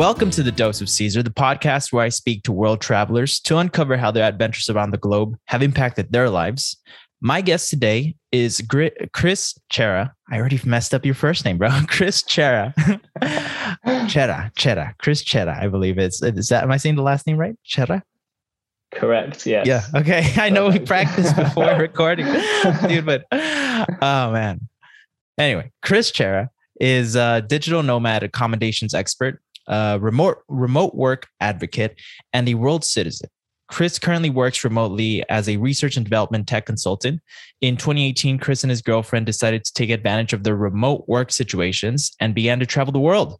Welcome to the Dose of Caesar, the podcast where I speak to world travelers to uncover how their adventures around the globe have impacted their lives. My guest today is Chris Chera. I already messed up your first name, bro. Chris Chera. Chera, Chera, Chris Chera, I believe it's. Is that, am I saying the last name right? Chera? Correct. Yes. Yeah. Okay. I know we practiced before recording, dude, but oh man. Anyway, Chris Chera is a digital nomad accommodations expert a remote remote work advocate, and a world citizen. Chris currently works remotely as a research and development tech consultant. In 2018, Chris and his girlfriend decided to take advantage of their remote work situations and began to travel the world.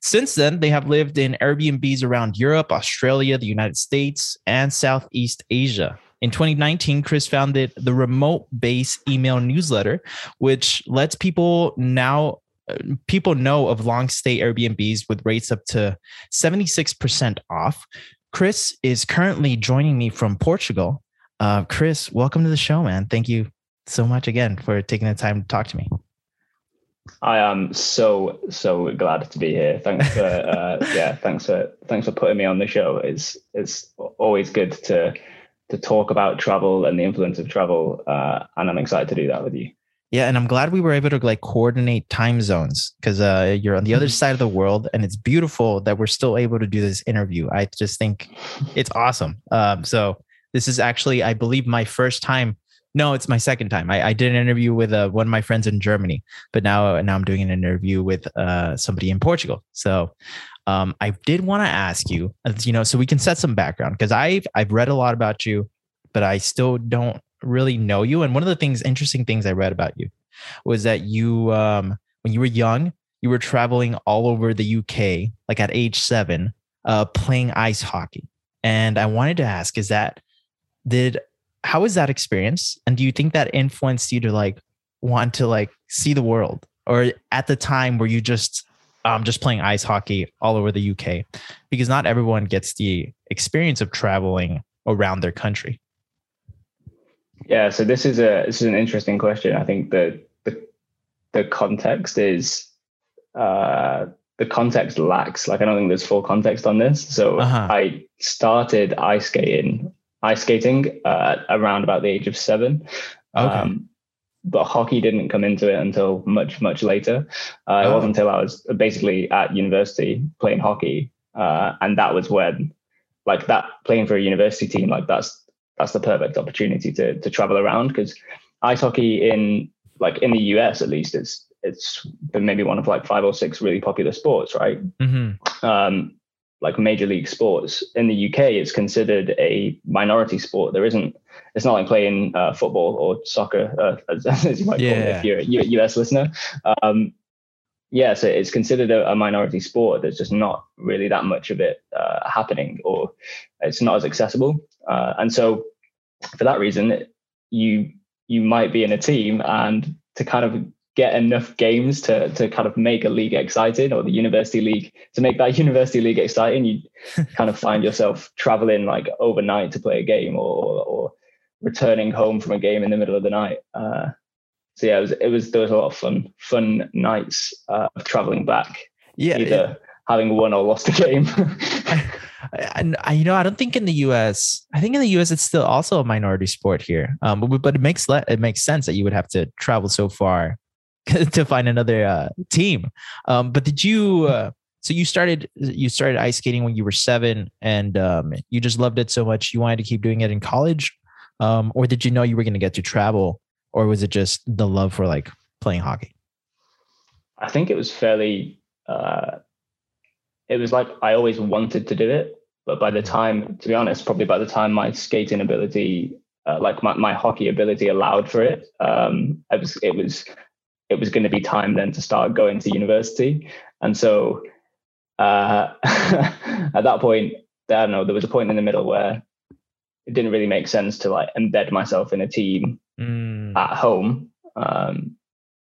Since then, they have lived in Airbnbs around Europe, Australia, the United States, and Southeast Asia. In 2019, Chris founded the Remote Base email newsletter, which lets people now people know of long stay Airbnbs with rates up to 76% off. Chris is currently joining me from Portugal. Uh, Chris, welcome to the show, man. Thank you so much again for taking the time to talk to me. I am so so glad to be here. Thanks for uh, yeah, thanks for thanks for putting me on the show. It's it's always good to to talk about travel and the influence of travel, uh, and I'm excited to do that with you. Yeah, and I'm glad we were able to like coordinate time zones because uh, you're on the other mm-hmm. side of the world, and it's beautiful that we're still able to do this interview. I just think it's awesome. Um, so this is actually, I believe, my first time. No, it's my second time. I, I did an interview with uh, one of my friends in Germany, but now now I'm doing an interview with uh, somebody in Portugal. So um, I did want to ask you, you know, so we can set some background because I've I've read a lot about you, but I still don't really know you. And one of the things, interesting things I read about you was that you, um, when you were young, you were traveling all over the UK, like at age seven, uh, playing ice hockey. And I wanted to ask, is that, did, how was that experience? And do you think that influenced you to like want to like see the world? Or at the time were you just, um, just playing ice hockey all over the UK? Because not everyone gets the experience of traveling around their country. Yeah, so this is a this is an interesting question. I think the the the context is uh the context lacks. Like I don't think there's full context on this. So uh-huh. I started ice skating ice skating uh, around about the age of seven. Okay. Um, but hockey didn't come into it until much much later. Uh, oh. It wasn't until I was basically at university playing hockey, uh, and that was when, like that playing for a university team, like that's that's the perfect opportunity to to travel around because ice hockey in like in the US at least it's it's been maybe one of like five or six really popular sports, right? Mm-hmm. Um, like major league sports in the UK, it's considered a minority sport. There isn't. It's not like playing uh, football or soccer, uh, as, as, you might yeah. call it if you're a US listener. Um, yeah, so it's considered a, a, minority sport. There's just not really that much of it uh, happening, or it's not as accessible. Uh, and so, for that reason, you you might be in a team, and to kind of get enough games to to kind of make a league exciting, or the university league to make that university league exciting, you kind of find yourself traveling like overnight to play a game, or or returning home from a game in the middle of the night. Uh, so yeah, it was it was there was a lot of fun fun nights uh, of traveling back. Yeah, either having won or lost a game. and I, you know, I don't think in the U.S. I think in the U.S. it's still also a minority sport here. Um, but, but it makes le- it makes sense that you would have to travel so far to find another uh, team. Um, but did you? Uh, so you started you started ice skating when you were seven, and um, you just loved it so much you wanted to keep doing it in college, um, or did you know you were going to get to travel or was it just the love for like playing hockey? I think it was fairly. Uh, it was like I always wanted to do it, but by the mm-hmm. time, to be honest, probably by the time my skating ability, uh, like my, my hockey ability, allowed for it, um, it was it was it was going to be time then to start going to university, and so uh, at that point, I don't know, there was a point in the middle where it didn't really make sense to like embed myself in a team mm. at home. Um,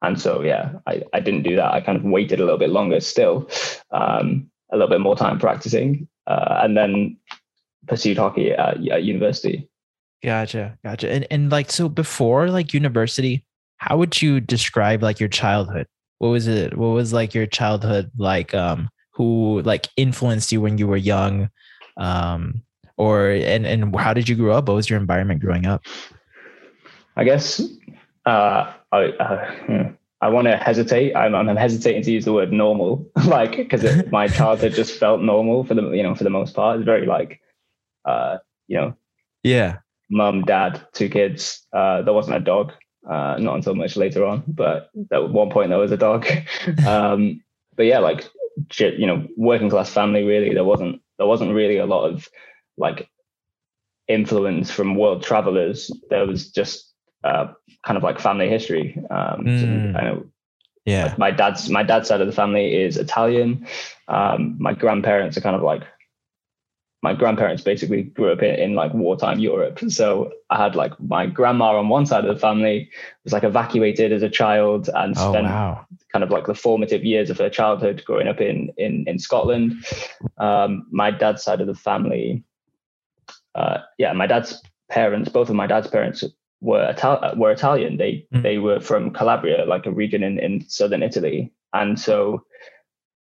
and so, yeah, I, I didn't do that. I kind of waited a little bit longer still, um, a little bit more time practicing, uh, and then pursued hockey at, at university. Gotcha. Gotcha. And, and like, so before like university, how would you describe like your childhood? What was it? What was like your childhood like? Um, who like influenced you when you were young um or and and how did you grow up what was your environment growing up i guess uh i uh, hmm, i want to hesitate. I'm, I'm hesitating to use the word normal like because my childhood just felt normal for the you know for the most part. It's very like uh you know yeah. mum dad two kids. Uh there wasn't a dog uh not until much later on but at one point there was a dog. Um but yeah like you know working class family really there wasn't there wasn't really a lot of like influence from world travelers. There was just uh, kind of like family history um mm. so I know yeah my dad's my dad's side of the family is italian um my grandparents are kind of like my grandparents basically grew up in, in, like wartime Europe. So I had like my grandma on one side of the family was like evacuated as a child and oh, spent wow. kind of like the formative years of her childhood growing up in in in Scotland. Um, my dad's side of the family, uh, yeah, my dad's parents, both of my dad's parents were Ital- were Italian. They mm. they were from Calabria, like a region in in southern Italy, and so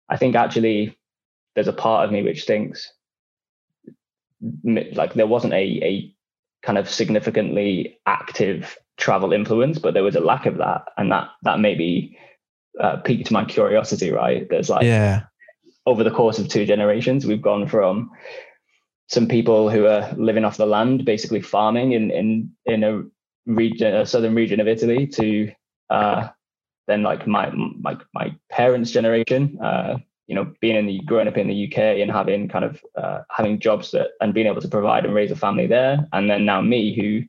I think actually there's a part of me which thinks like there wasn't a a kind of significantly active travel influence, but there was a lack of that, and that that maybe uh, piqued my curiosity. Right? There's like yeah. Over the course of two generations, we've gone from some people who are living off the land, basically farming in in in a region, a southern region of Italy, to uh, then like my my my parents' generation, uh, you know, being in the growing up in the UK and having kind of uh, having jobs that and being able to provide and raise a family there, and then now me who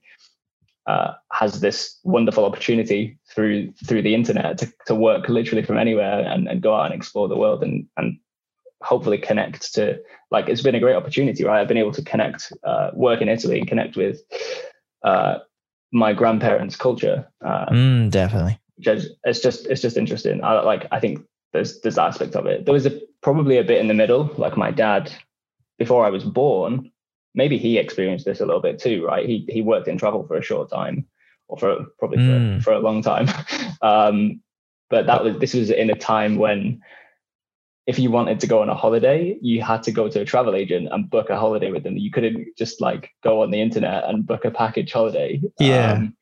uh, has this wonderful opportunity through through the internet to, to work literally from anywhere and, and go out and explore the world and and hopefully connect to like it's been a great opportunity right? I've been able to connect uh, work in italy and connect with uh, my grandparents culture uh, mm, definitely just, it's just it's just interesting I, like i think there's there's aspect of it. There was a, probably a bit in the middle, like my dad, before I was born. Maybe he experienced this a little bit too, right? He he worked in travel for a short time, or for probably mm. for, for a long time. um, but that was this was in a time when if you wanted to go on a holiday, you had to go to a travel agent and book a holiday with them. You couldn't just like go on the internet and book a package holiday. Yeah. Um,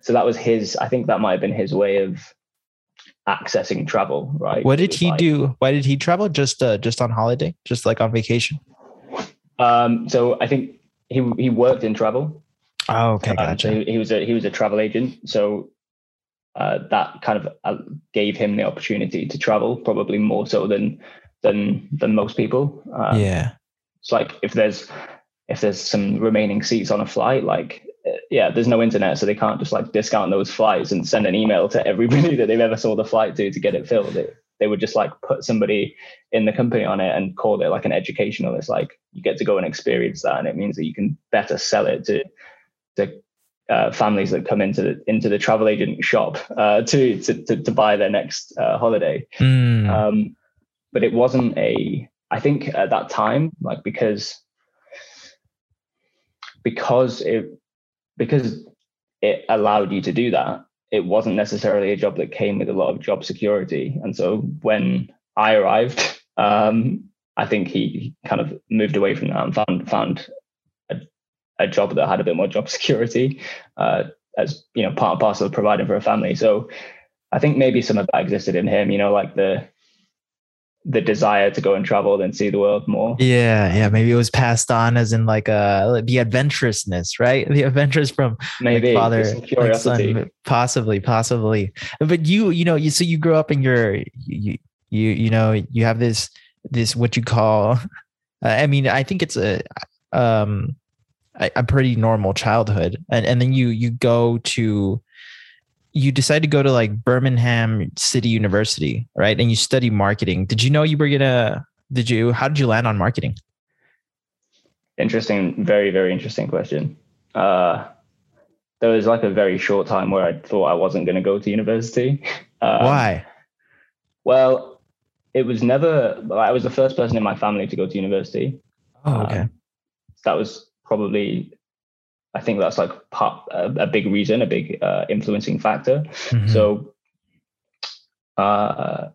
so that was his. I think that might have been his way of accessing travel, right? What did he like, do? Why did he travel? Just uh, just on holiday, just like on vacation. Um, so I think he he worked in travel. Oh, okay, gotcha. Um, so he, he, was a he was a travel agent, so uh, that kind of uh, gave him the opportunity to travel, probably more so than than than most people. Um, yeah, it's like if there's if there's some remaining seats on a flight, like yeah, there's no internet, so they can't just like discount those flights and send an email to everybody that they've ever sold a flight to to get it filled. They, they would just like put somebody in the company on it and call it like an educational. It's like you get to go and experience that, and it means that you can better sell it to to uh, families that come into the into the travel agent shop uh, to, to, to to buy their next uh, holiday. Mm. Um, but it wasn't a. I think at that time, like because because it because it allowed you to do that, it wasn't necessarily a job that came with a lot of job security. And so when I arrived, um, I think he kind of moved away from that and found found a job that had a bit more job security uh, as you know part and parcel of providing for a family. So I think maybe some of that existed in him. You know, like the the desire to go and travel and see the world more. Yeah, yeah. Maybe it was passed on as in like uh the adventurousness, right? The adventures from maybe like father. Like son, possibly, possibly. But you, you know, you so you grew up in your you you you know you have this this what you call. Uh, I mean, I think it's a um a, a pretty normal childhood, and and then you you go to you decide to go to like Birmingham City University, right? And you study marketing. Did you know you were gonna? Did you? How did you land on marketing? Interesting, very very interesting question. Uh, there was like a very short time where I thought I wasn't going to go to university. Um, Why? Well, it was never. I was the first person in my family to go to university. Oh, okay. Um, that was probably I think that's like part, a, a big reason, a big uh, influencing factor. Mm-hmm. So, uh,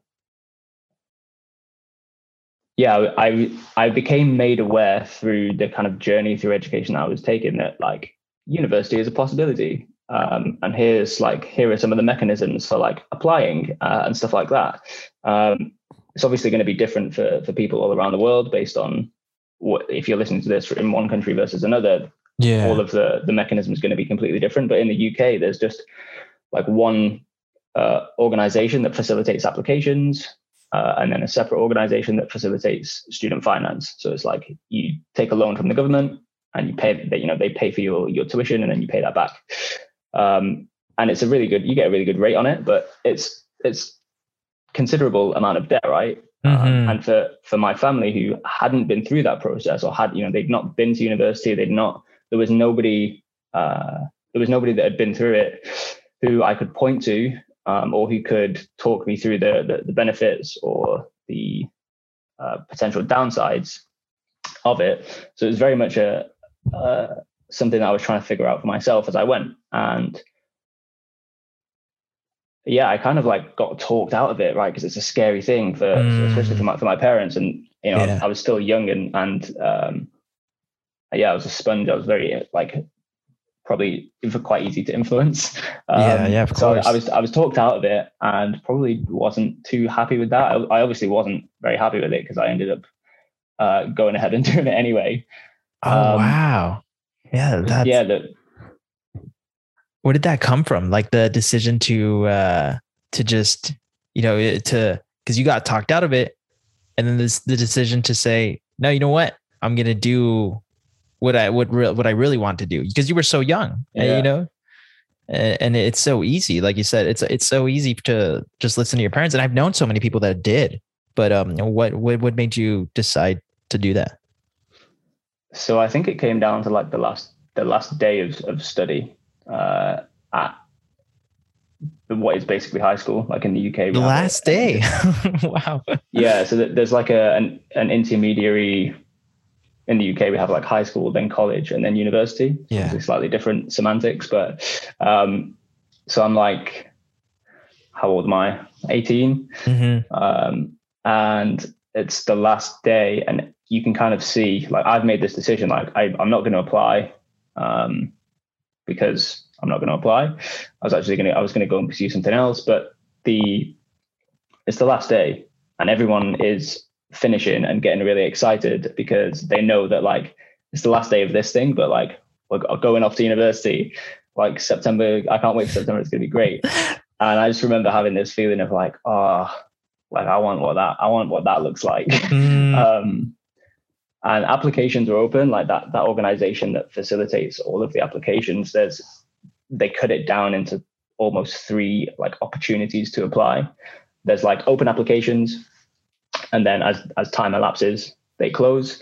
yeah, I I became made aware through the kind of journey through education I was taking that like university is a possibility. Um, and here's like here are some of the mechanisms for like applying uh, and stuff like that. Um, it's obviously going to be different for for people all around the world based on what if you're listening to this in one country versus another. Yeah. All of the the mechanism is going to be completely different. But in the UK, there's just like one uh, organization that facilitates applications, uh, and then a separate organization that facilitates student finance. So it's like you take a loan from the government and you pay that you know they pay for your your tuition and then you pay that back. Um, and it's a really good you get a really good rate on it, but it's it's considerable amount of debt, right? Um, mm-hmm. Um, and for for my family who hadn't been through that process or had you know they'd not been to university, they'd not there was nobody uh, there was nobody that had been through it who I could point to um, or who could talk me through the the, the benefits or the uh, potential downsides of it. So it was very much a uh, something that I was trying to figure out for myself as I went, and yeah, I kind of like got talked out of it, right? Because it's a scary thing for, mm. especially for my for my parents, and you know, yeah. I was still young and and um, yeah, I was a sponge. I was very like probably quite easy to influence. Um, yeah, yeah, of course. So I was I was talked out of it and probably wasn't too happy with that. I, I obviously wasn't very happy with it because I ended up uh, going ahead and doing it anyway. Oh um, wow! Yeah, that's yeah. The, where did that come from? Like the decision to uh, to just you know to because you got talked out of it, and then this the decision to say no. You know what? I'm gonna do what I what re- what I really want to do because you were so young, yeah. you know. And, and it's so easy, like you said, it's it's so easy to just listen to your parents. And I've known so many people that did. But um, what what what made you decide to do that? So I think it came down to like the last the last day of of study uh, at what is basically high school, like in the UK. The last day. wow. Yeah. So there's like a an, an intermediary in the UK we have like high school, then college, and then university. Yeah, slightly different semantics, but um, so I'm like, how old am I? 18, mm-hmm. um, and it's the last day, and you can kind of see like I've made this decision. Like I, I'm not going to apply um, because I'm not going to apply. I was actually going to I was going to go and pursue something else, but the it's the last day, and everyone is finishing and getting really excited because they know that like it's the last day of this thing, but like we're going off to university, like September. I can't wait for September. It's gonna be great. And I just remember having this feeling of like, oh, like I want what that I want what that looks like. Mm. um, and applications are open, like that that organization that facilitates all of the applications. There's they cut it down into almost three like opportunities to apply. There's like open applications, and then as as time elapses, they close.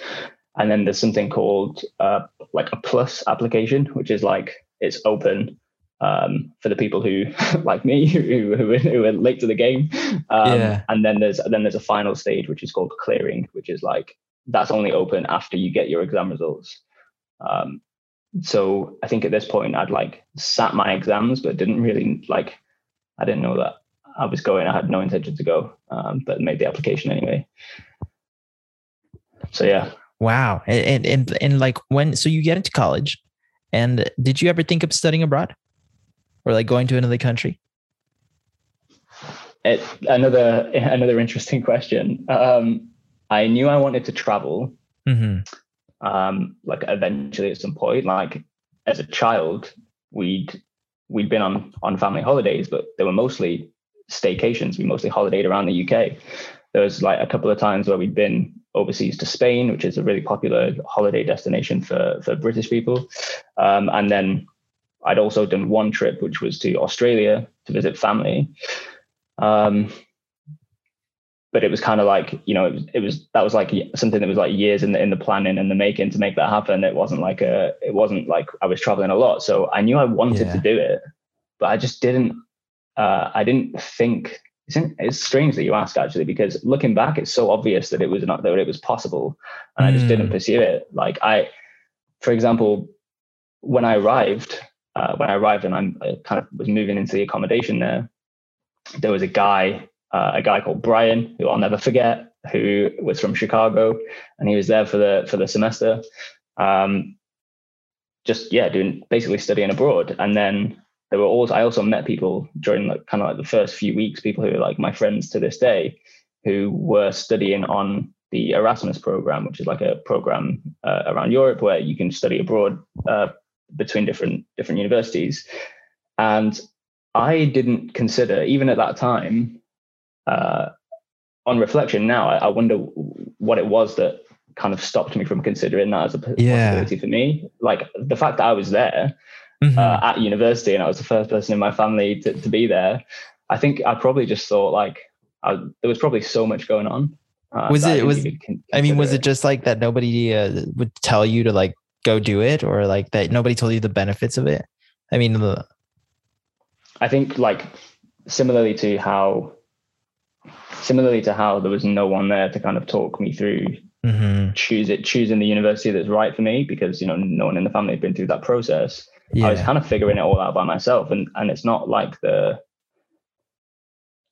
And then there's something called uh, like a plus application, which is like it's open um, for the people who, like me, who, who, who are late to the game. Um, yeah. And then there's then there's a final stage, which is called clearing, which is like that's only open after you get your exam results. Um, so I think at this point I'd like sat my exams, but didn't really like I didn't know that I was going. I had no intention to go, um, but made the application anyway. So yeah. Wow. And, and and like when so you get into college, and did you ever think of studying abroad, or like going to another country? It, another another interesting question. Um, I knew I wanted to travel. Mm-hmm. Um, like eventually at some point, like as a child, we'd we'd been on on family holidays, but they were mostly staycations. We mostly holidayed around the UK. There was like a couple of times where we'd been overseas to Spain, which is a really popular holiday destination for, for British people. Um, and then I'd also done one trip, which was to Australia to visit family. Um, but it was kind of like you know it was, it was that was like something that was like years in the in the planning and the making to make that happen. It wasn't like a it wasn't like I was traveling a lot, so I knew I wanted yeah. to do it, but I just didn't uh, I didn't think it's, it's, strange that you ask actually because looking back, it's so obvious that it was not that it was possible, and mm. I just didn't hmm. pursue it. Like I, for example, when I arrived, uh, when I arrived and I'm, I kind of was moving into the accommodation there, there was a guy, uh, a guy called Brian, who I'll never forget. who was from Chicago, and he was there for the for the semester. Um, just yeah, doing basically studying abroad, and then there were also I also met people during like kind of like the first few weeks, people who are like my friends to this day, who were studying on the Erasmus program, which is like a program uh, around Europe where you can study abroad uh, between different different universities. And I didn't consider, even at that time, uh, on reflection now, I, I, wonder what it was that kind of stopped me from considering that as a yeah. possibility for me. Like the fact that I was there mm-hmm. uh, at university and I was the first person in my family to, to be there, I think I probably just thought like I, there was probably so much going on. Uh, was it was I mean was it just like that nobody uh, would tell you to like go do it or like that nobody told you the benefits of it? I mean the I think like similarly to how similarly to how there was no one there to kind of talk me through mm-hmm. choose it choosing the university that's right for me because you know no one in the family had been through that process. Yeah. I was kind of figuring it all out by myself and and it's not like the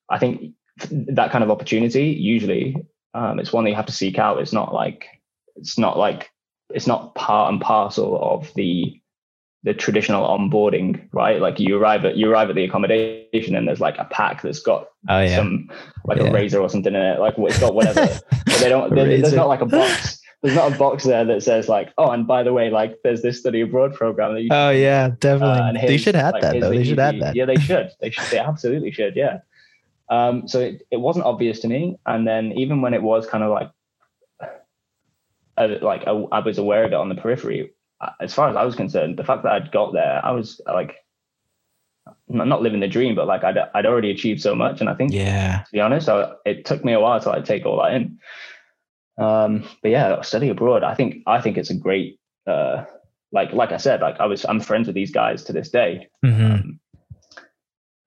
I think that kind of opportunity usually um, it's one that you have to seek out. It's not like it's not like it's not part and parcel of the the traditional onboarding, right? Like you arrive at you arrive at the accommodation and there's like a pack that's got oh, yeah. some like yeah. a razor or something in it, like it's got whatever. but they don't. there's not like a box. There's not a box there that says like, oh, and by the way, like there's this study abroad program that you. Oh yeah, definitely. Uh, they should have like, that though. They should add that. Yeah, they should. They should. They absolutely should. Yeah. Um, so it, it wasn't obvious to me, and then even when it was kind of like, uh, like I was aware of it on the periphery, as far as I was concerned, the fact that I'd got there, I was like, not living the dream, but like I'd, I'd already achieved so much. And I think, yeah, to be honest, I, it took me a while to like take all that in. Um, but yeah, study abroad, I think, I think it's a great, uh, like, like I said, like I was, I'm friends with these guys to this day. Mm-hmm. Um,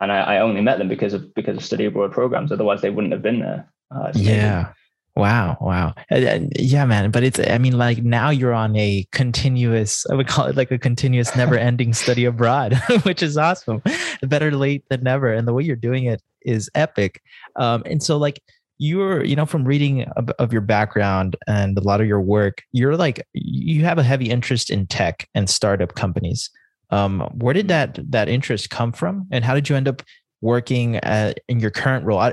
and I, I, only met them because of, because of study abroad programs. Otherwise they wouldn't have been there. Uh, yeah. Wow, wow. Uh, yeah, man. But it's, I mean, like now you're on a continuous, I would call it like a continuous, never ending study abroad, which is awesome. Better late than never. And the way you're doing it is epic. Um, and so, like, you're, you know, from reading of, of your background and a lot of your work, you're like, you have a heavy interest in tech and startup companies. Um, where did that that interest come from, and how did you end up working at, in your current role? I,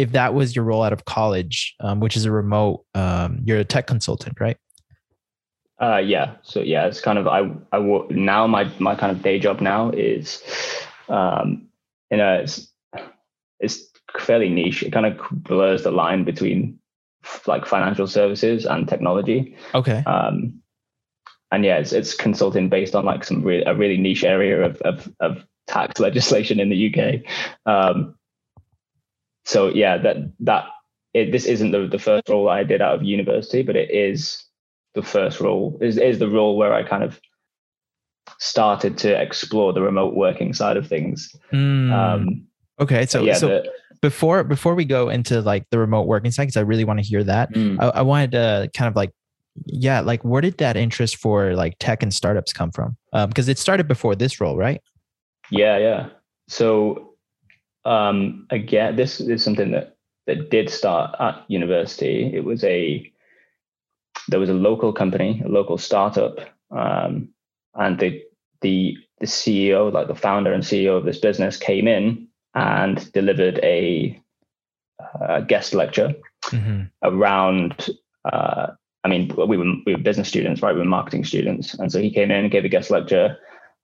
if that was your role out of college, um, which is a remote, um, you're a tech consultant, right? Uh, yeah. So yeah, it's kind of I I now my my kind of day job now is, um, you know, it's it's fairly niche. It kind of blurs the line between like financial services and technology. Okay. Um, and yeah, it's it's consulting based on like some re- a really niche area of of of tax legislation in the UK. Um, so yeah, that that it, this isn't the, the first role I did out of university, but it is the first role is is the role where I kind of started to explore the remote working side of things. Mm. Um, okay, so yeah, so the, before before we go into like the remote working side, because I really want to hear that, mm. I, I, wanted to kind of like yeah, like where did that interest for like tech and startups come from? Because um, it started before this role, right? Yeah, yeah. So um, again, this is something that that did start at university. It was a there was a local company, a local startup, um, and the the the CEO, like the founder and CEO of this business, came in and delivered a, a guest lecture mm-hmm. around. Uh, I mean, we were we were business students, right? We were marketing students, and so he came in and gave a guest lecture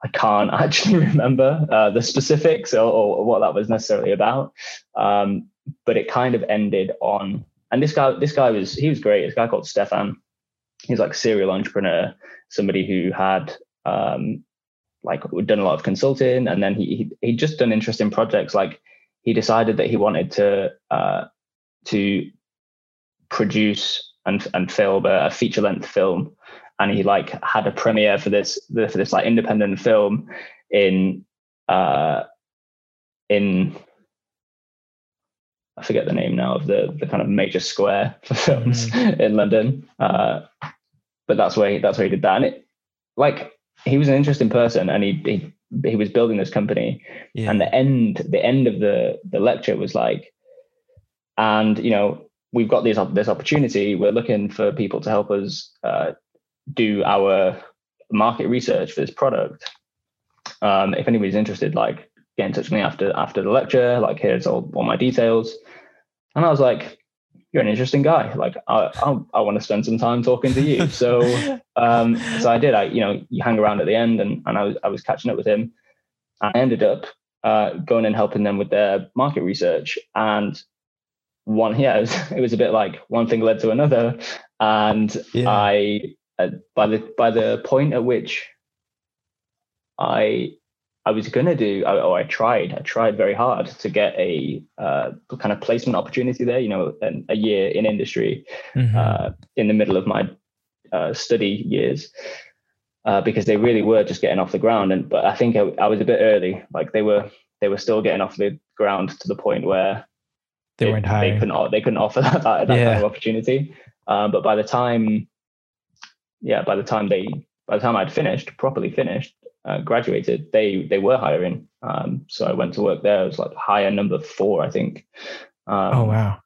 I can't actually remember uh, the specifics or, or, what that was necessarily about. Um, but it kind of ended on, and this guy, this guy was, he was great. This guy called Stefan. He's like serial entrepreneur, somebody who had um, like done a lot of consulting, and then he he would just done interesting projects. Like he decided that he wanted to uh, to produce and and film a feature length film and he like had a premiere for this for this like independent film in uh in I forget the name now of the the kind of major square for films mm. in London. Uh, but that's where he, that's where he did that. And it like he was an interesting person, and he he he was building this company. Yeah. And the end the end of the the lecture was like, and you know we've got these this opportunity. We're looking for people to help us uh, do our market research for this product. Um, if anybody's interested, like get in touch with me after after the lecture. Like here's all, all my details. And I was like, you're an interesting guy. Like I I, I want to spend some time talking to you. So um, so I did. I you know you hang around at the end, and and I was I was catching up with him. I ended up uh, going and helping them with their market research and one yeah it was, it was a bit like one thing led to another and yeah. i uh, by the by the point at which I I was gonna do oh I tried I tried very hard to get a uh, kind of placement opportunity there you know an, a year in industry mm-hmm. uh, in the middle of my uh, study years uh, because they really were just getting off the ground and but I think I, I, was a bit early like they were they were still getting off the ground to the point where they, weren't hiring. they couldn't they couldn't offer that, that, yeah. kind of opportunity um, but by the time yeah, by the time they by the time I'd finished, properly finished, uh, graduated, they they were hiring. Um, so I went to work there. It was like hire number four, I think. Um, oh wow!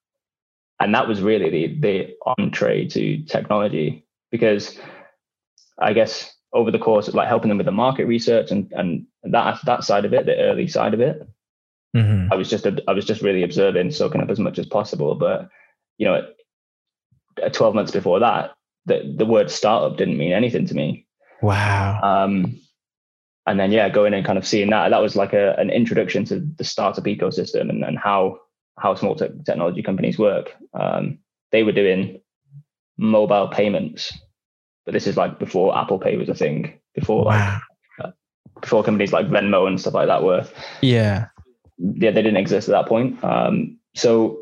And that was really the the entree to technology because I guess over the course of like helping them with the market research and and that that side of it, the early side of it, mm-hmm. I was just I was just really observing, soaking up as much as possible. But you know, 12 months before that, the, the word startup didn't mean anything to me. Wow. Um, and then yeah, going and kind of seeing that that was like a, an introduction to the startup ecosystem and, and how how small te- technology companies work. Um, they were doing mobile payments, but this is like before Apple Pay was a thing. Before wow. like uh, before companies like Venmo and stuff like that were. Yeah. Yeah, they didn't exist at that point. Um, so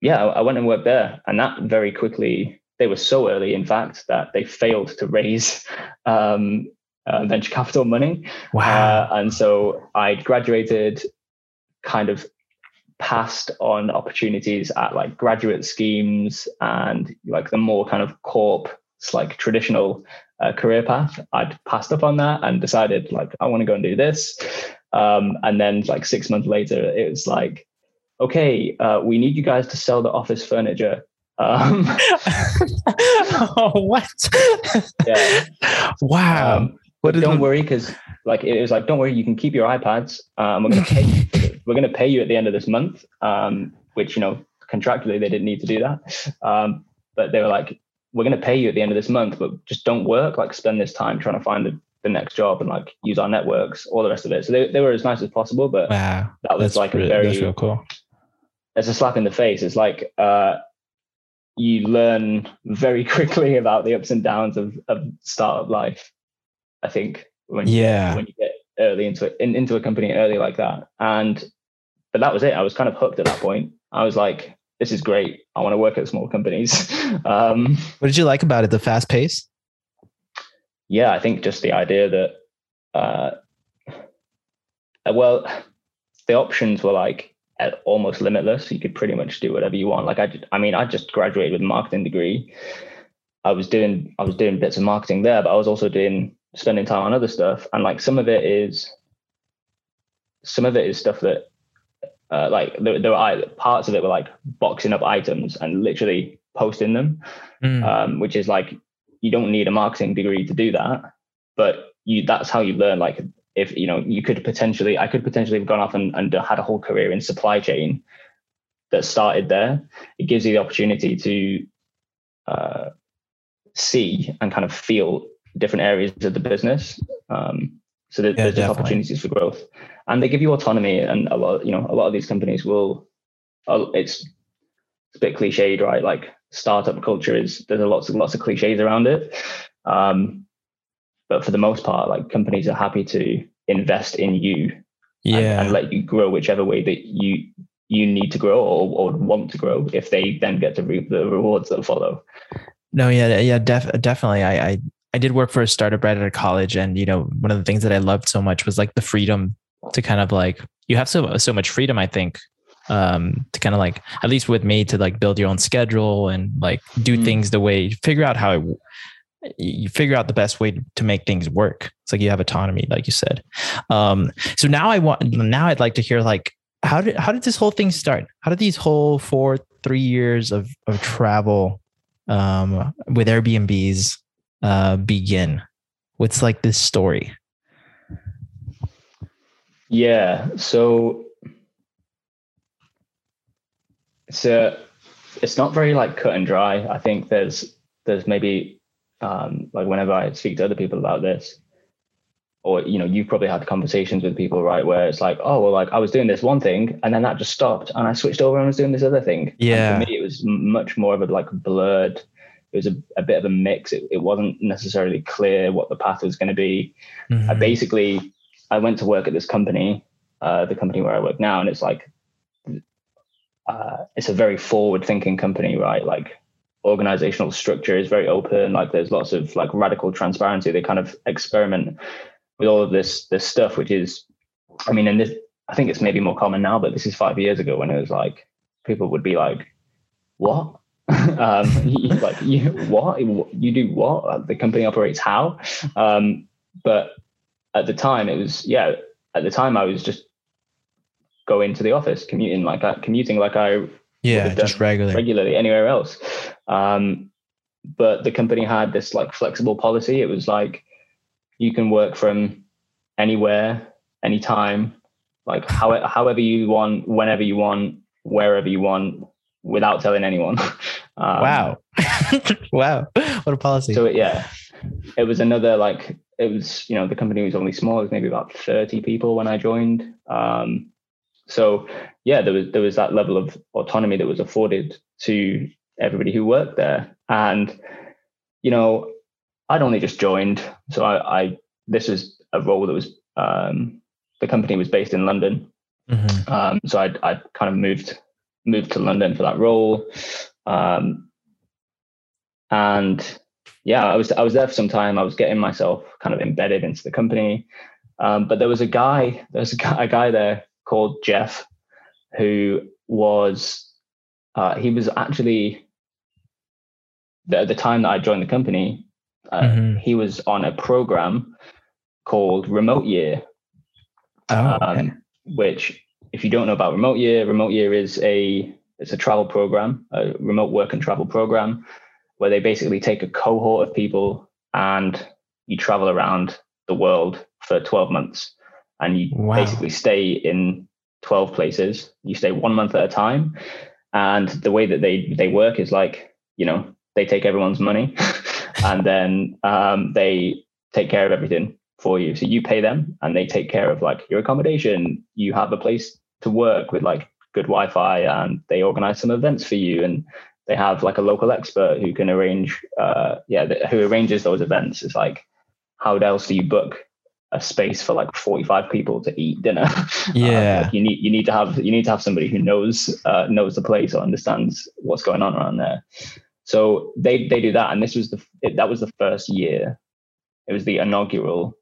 yeah, I went and worked there, and that very quickly they were so early, in fact, that they failed to raise um, uh, venture capital money. Wow. Uh, and so I'd graduated, kind of passed on opportunities at like graduate schemes and like the more kind of corp like traditional uh, career path i'd passed up on that and decided like i want to go and do this um, and then like six months later it was like okay uh, we need you guys to sell the office furniture um, oh, what? yeah. Wow. Um, what don't worry, because like it was like, don't worry, you can keep your iPads. Um, we're gonna pay. we're gonna pay you at the end of this month. Um, which you know contractually they didn't need to do that. Um, but they were like, we're gonna pay you at the end of this month, but just don't work. Like spend this time trying to find the, the next job and like use our networks, all the rest of it. So they, they were as nice as possible, but wow, that was like really, a very cool. It's a slap in the face. It's like uh, you learn very quickly about the ups and downs of, of startup life. I think when yeah you, when you get early into it in, into a company early like that, and but that was it. I was kind of hooked at that point. I was like, this is great. I want to work at small companies. um, what did you like about it? The fast pace. Yeah, I think just the idea that, uh, well, the options were like almost limitless. You could pretty much do whatever you want. Like I, I mean, I just graduated with a marketing degree. I was doing, I was doing bits of marketing there, but I was also doing spending time on other stuff. And like some of it is, some of it is stuff that, uh, like there, there were parts of it were like boxing up items and literally posting them, mm. um, which is like you don't need a marketing degree to do that, but you that's how you learn like if you know you could potentially i could potentially have gone off and, and had a whole career in supply chain that started there. It gives you the opportunity to uh, see and kind of feel different areas of the business. Um, so that yeah, there's just opportunities for growth. And they give you autonomy and a lot you know a lot of these companies will uh, it's, it's a bit cliched right? Like startup culture is there's a lots of lots of cliches around it. Um, but for the most part, like companies are happy to invest in you yeah. and, and let you grow whichever way that you you need to grow or, or want to grow if they then get to reap the rewards that follow. No, yeah, yeah, def- definitely. I, I I did work for a startup right out of college, and you know, one of the things that I loved so much was like the freedom to kind of like you have so so much freedom. I think um to kind of like at least with me to like build your own schedule and like do mm. things the way figure out how it you figure out the best way to make things work. It's like you have autonomy, like you said. Um, so now I want now I'd like to hear like how did how did this whole thing start? How did these whole four three years of of travel um, with Airbnbs uh, begin? What's like this story? Yeah, so it's a it's not very like cut and dry. I think there's there's maybe um, like whenever I speak to other people about this, or you know, you've probably had conversations with people, right, where it's like, oh well, like I was doing this one thing and then that just stopped, and I switched over and was doing this other thing. Yeah, and for me, it was much more of a like blurred. It was a, a bit of a mix. It, it wasn't necessarily clear what the path was going to be. Mm-hmm. I basically I went to work at this company, uh, the company where I work now, and it's like uh, it's a very forward thinking company, right? Like organizational structure is very open. Like there's lots of like radical transparency. They kind of experiment with all of this this stuff, which is, I mean, and this I think it's maybe more common now, but this is five years ago when it was like people would be like, "What? um, like you what? You do what? The company operates how?" Um, but at the time, it was yeah. At the time, I was just go into the office, commuting like commuting like I yeah just regularly regularly anywhere else. Um, but the company had this like flexible policy. It was like you can work from anywhere, anytime, like how, however you want, whenever you want, wherever you want, without telling anyone. Um, wow, wow, what a policy! So yeah, it was another like it was you know the company was only small. It was maybe about thirty people when I joined. Um, so yeah, there was there was that level of autonomy that was afforded to everybody who worked there. And you know, I'd only just joined, so I, I this was a role that was um, the company was based in London. Mm-hmm. Um, so I I kind of moved moved to London for that role. Um, and yeah, I was I was there for some time. I was getting myself kind of embedded into the company. Um, but there was a guy, there was a guy, a guy there called Jeff, who was uh, he was actually at the time that I joined the company, uh, mm-hmm. he was on a program called Remote Year, oh, okay. um, which if you don't know about Remote Year, Remote Year is a it's a travel program, a remote work and travel program, where they basically take a cohort of people and you travel around the world for 12 months and you wow. basically stay in 12 places. You stay one month at a time. And the way that they, they work is like, you know, they take everyone's money and then um, they take care of everything for you. So you pay them and they take care of like your accommodation. You have a place to work with like good Wi-Fi and they organize some events for you. And they have like a local expert who can arrange, uh, yeah, who arranges those events. It's like, how else do you book a space for like 45 people to eat dinner. Yeah. Uh, like you need you need to have you need to have somebody who knows uh, knows the place or understands what's going on around there. So they they do that, and this was the it, that was the first year. It was the inaugural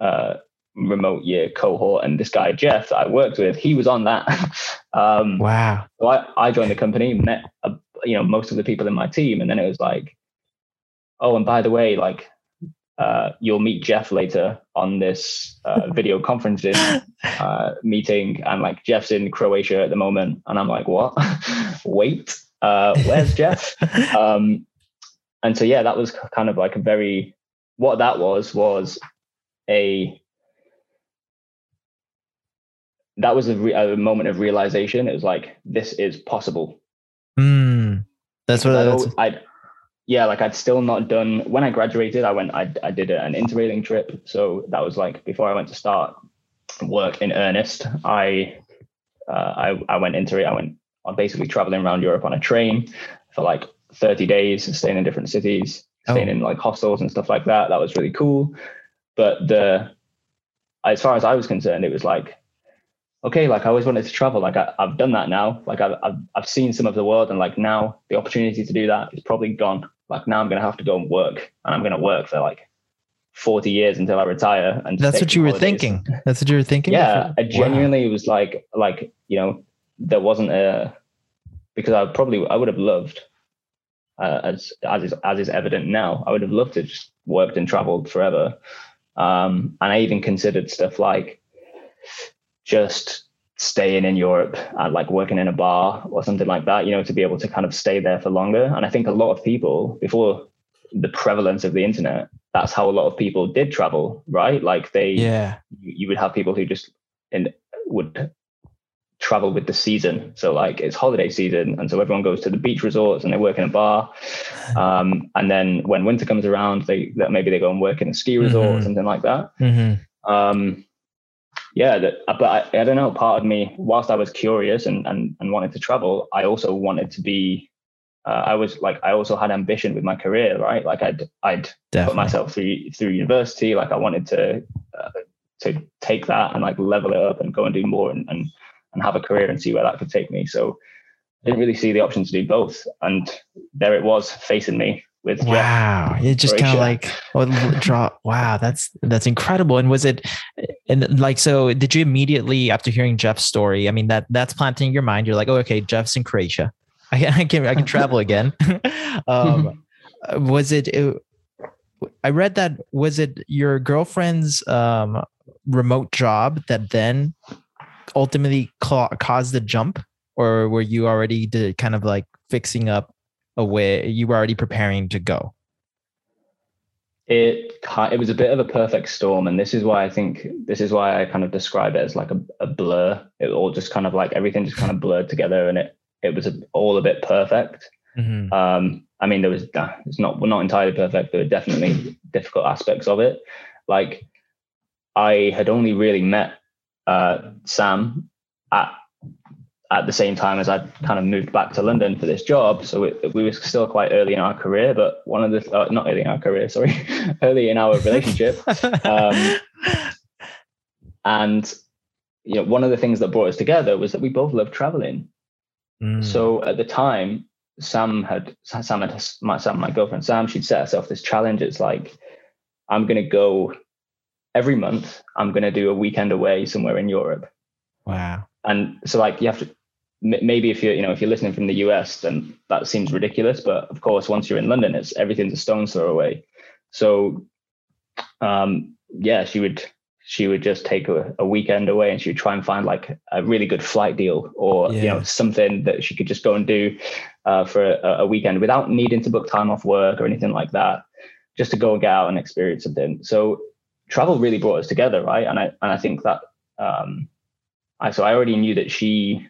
uh, remote year cohort, and this guy Jeff that I worked with, he was on that. um, wow. So I, I joined the company, met uh, you know most of the people in my team, and then it was like, oh, and by the way, like uh, you'll meet Jeff later on this uh, video conferencing uh, meeting, and like Jeff's in Croatia at the moment, and I'm like, what? Wait, uh, where's Jeff? Um, and so yeah, that was kind of like a very what that was was a that was a, re- a moment of realization. It was like this is possible. Mm, that's what I'd, I'd yeah, like I'd still not done when I graduated. I went, I, I did an interrailing trip. So that was like before I went to start work in earnest. I, uh, I, I went into it. I went on basically traveling around Europe on a train for like 30 days, staying in different cities, staying oh. in like hostels and stuff like that. That was really cool. But the, as far as I was concerned, it was like, okay, like I always wanted to travel. Like I, have done that now. Like I've, I've, I've seen some of the world and like now the opportunity to do that is probably gone like now I'm going to have to go and work and I'm going to work for like 40 years until I retire. And that's what you were thinking. That's what you were thinking. Yeah. I genuinely wow. was like, like, you know, there wasn't a, because I probably, I would have loved, uh, as, as is, as is evident now, I would have loved to just worked and traveled forever. Um, and I even considered stuff like just staying in Europe and like working in a bar or something like that, you know, to be able to kind of stay there for longer. And I think a lot of people before the prevalence of the internet, that's how a lot of people did travel, right? Like they, yeah, you would have people who just and would travel with the season. So like it's holiday season, and so everyone goes to the beach resorts and they work in a bar. Um, and then when winter comes around, they maybe they go and work in a ski resort mm-hmm. or something like that. Mm-hmm. Um, yeah, that, but I, I, don't know. Part of me, whilst I was curious and and and wanted to travel, I also wanted to be. Uh, I was like, I also had ambition with my career, right? Like I'd I'd Definitely. put myself through through university. Like I wanted to uh, to take that and like level it up and go and do more and, and and have a career and see where that could take me. So I didn't really see the option to do both, and there it was facing me with wow. It just kind of like well, draw wow that's that's incredible. And was it and like so did you immediately after hearing jeff's story i mean that that's planting in your mind you're like oh okay jeff's in croatia. I, I can i can travel again. Um, was it, it i read that was it your girlfriend's um, remote job that then ultimately ca- caused the jump? Or were you already kind of like fixing up away you were already preparing to go. It it was a bit of a perfect storm and this is why i think this is why i kind of describe it as like a, a blur. It all just kind of like everything just kind of blurred together and it it was a, all a bit perfect. Mm-hmm. um i mean there was it's not not entirely perfect there were definitely difficult aspects of it. Like i had only really met uh sam at at the same time as I kind of moved back to London for this job. So it, we were still quite early in our career, but one of the, uh, not early in our career, sorry, early in our relationship. Um, and, you know, one of the things that brought us together was that we both loved traveling. Mm. So at the time, Sam had, Sam had, my, Sam, my girlfriend, Sam, she'd set herself this challenge. It's like, I'm going to go every month, I'm going to do a weekend away somewhere in Europe. Wow and so like you have to maybe if you're you know if you're listening from the US then that seems ridiculous but of course once you're in London it's everything's a stone's throw away. So um yeah she would she would just take a, a, weekend away and she would try and find like a really good flight deal or yeah. you know something that she could just go and do uh, for a, a, weekend without needing to book time off work or anything like that just to go and get out and experience something. So travel really brought us together right? And i and i think that um I so I already knew that she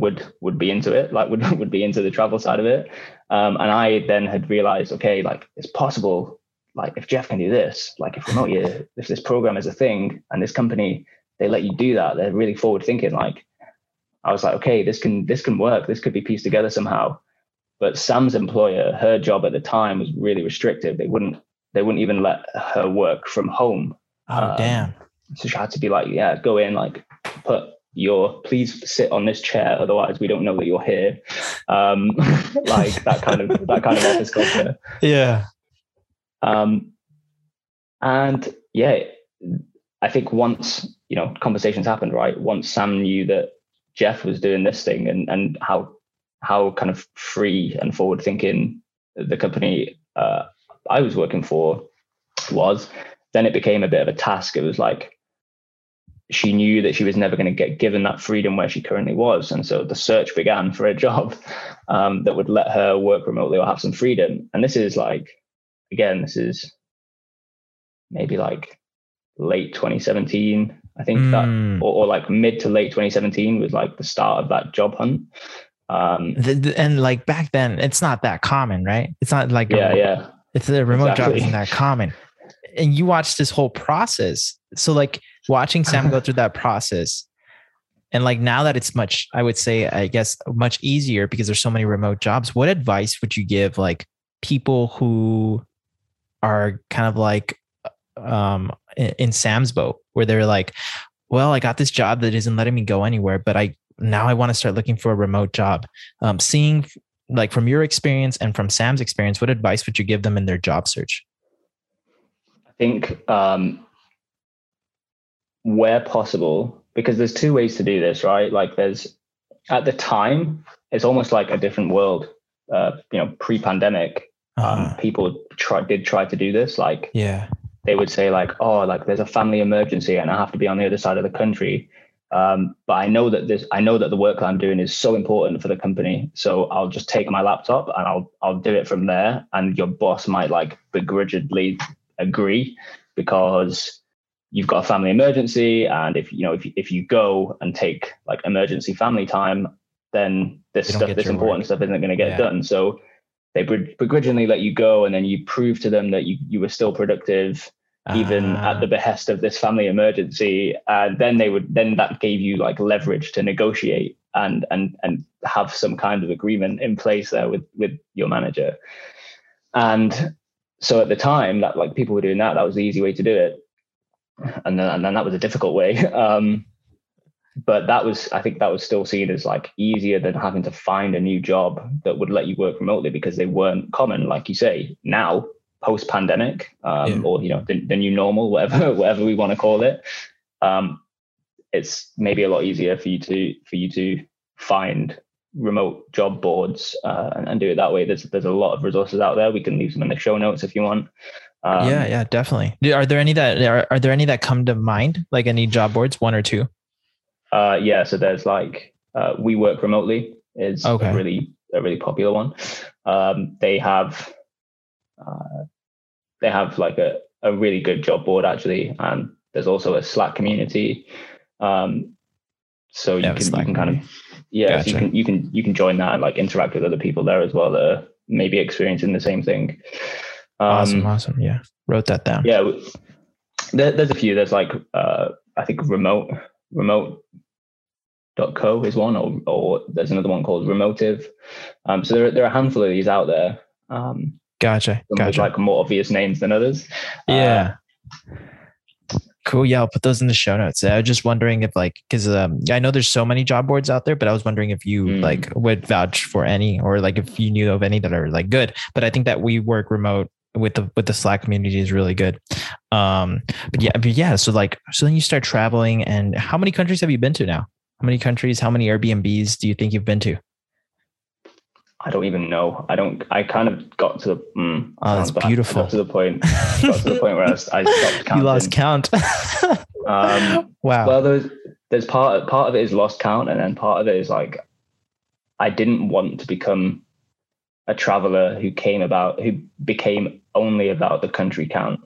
would would be into it, like would would be into the travel side of it. Um, and I then had realized, okay, like it's possible. Like if Jeff can do this, like if remote year, if this program is a thing, and this company they let you do that, they're really forward thinking. Like I was like, okay, this can this can work. This could be pieced together somehow. But Sam's employer, her job at the time was really restrictive. They wouldn't they wouldn't even let her work from home. Oh um, damn so she had to be like, yeah, go in, like put your please sit on this chair, otherwise we don't know that you're here. Um, like that kind of that kind of office culture. Yeah. Um, and yeah, I think once you know conversations happened, right? Once Sam knew that Jeff was doing this thing and and how how kind of free and forward thinking the company uh, I was working for was, then it became a bit of a task. It was like she knew that she was never going to get given that freedom where she currently was. And so the search began for a job um, that would let her work remotely or have some freedom. And this is like, again, this is maybe like late 2017. I think mm. that, hmm. or, or, like mid to late 2017 was like the start of that job hunt. Um, the, the, and like back then, it's not that common, right? It's not like, yeah, a, yeah. It's the remote exactly. job isn't that common. And you watch this whole process. So like, watching Sam go through that process and like now that it's much i would say i guess much easier because there's so many remote jobs what advice would you give like people who are kind of like um in, in sam's boat where they're like well i got this job that isn't letting me go anywhere but i now i want to start looking for a remote job. Um seeing like from your experience and from sam's experience what advice would you give them in their job search? I think um where possible, because there's two ways to do this, right? Like there's at the time, it's almost like a different world. Uh, you know, pre-pandemic, um, uh-huh. um, people try did try to do this. Like, yeah, they would say like, oh, like there's a family emergency and I have to be on the other side of the country. Um, but I know that this, I know that the work that I'm doing is so important for the company. So I'll just take my laptop and I'll, I'll do it from there. And your boss might like begrudgingly agree because you've got a family emergency. And if, you know, if, if you go and take like emergency family time, then this stuff, this important work. stuff isn't going to get yeah. done. So they begrudgingly let you go. And then you prove to them that you, you were still productive even at the ah. behest of this family emergency and then they would then that gave you like leverage to negotiate and and and have some kind of agreement in place there with with your manager and so at the time that like people were doing that that was the easy way to do it and then and then that was a difficult way. Um but that was i think that was still seen as like easier than having to find a new job that would let you work remotely because they weren't common like you say now post pandemic um, yeah. or you know the, the, new normal whatever whatever we want to call it. Um, it's maybe a lot easier for you to for you to find remote job boards uh, and, and, do it that way. There's there's a lot of resources out there. We can leave them in the show notes if you want um, yeah yeah definitely are there any that are, are there any that come to mind like any job boards one or two uh, yeah so there's like uh, we work remotely is okay. a really a really popular one um, they have uh, they have like a, a really good job board actually, and there's also a Slack community. Um, so you, can, you can kind of yeah, gotcha. so you can you can you can join that and like interact with other people there as well that are maybe experiencing the same thing. Um, awesome, awesome. Yeah, wrote that down. Yeah, there, there's a few. There's like uh, I think remote remote dot co is one or or there's another one called remotive um, so there, there are a handful of these out there um, Gotcha. Gotcha. like more obvious names than others. Yeah. Uh, cool. Yeah, I'll put those in the show notes. I was just wondering if like because um, I know there's so many job boards out there, but I was wondering if you mm. like would vouch for any or like if you knew of any that are like good. But I think that we work remote with the with the Slack community is really good. Um, but yeah, but yeah. So like, so then you start traveling, and how many countries have you been to now? How many countries? How many Airbnbs do you think you've been to? I don't even know. I don't. I kind of got to the. Mm, oh, that's beautiful. To the point. got to the point where I, I stopped counting. You lost count. um, wow. Well, there's there's part part of it is lost count, and then part of it is like I didn't want to become a traveler who came about who became only about the country count.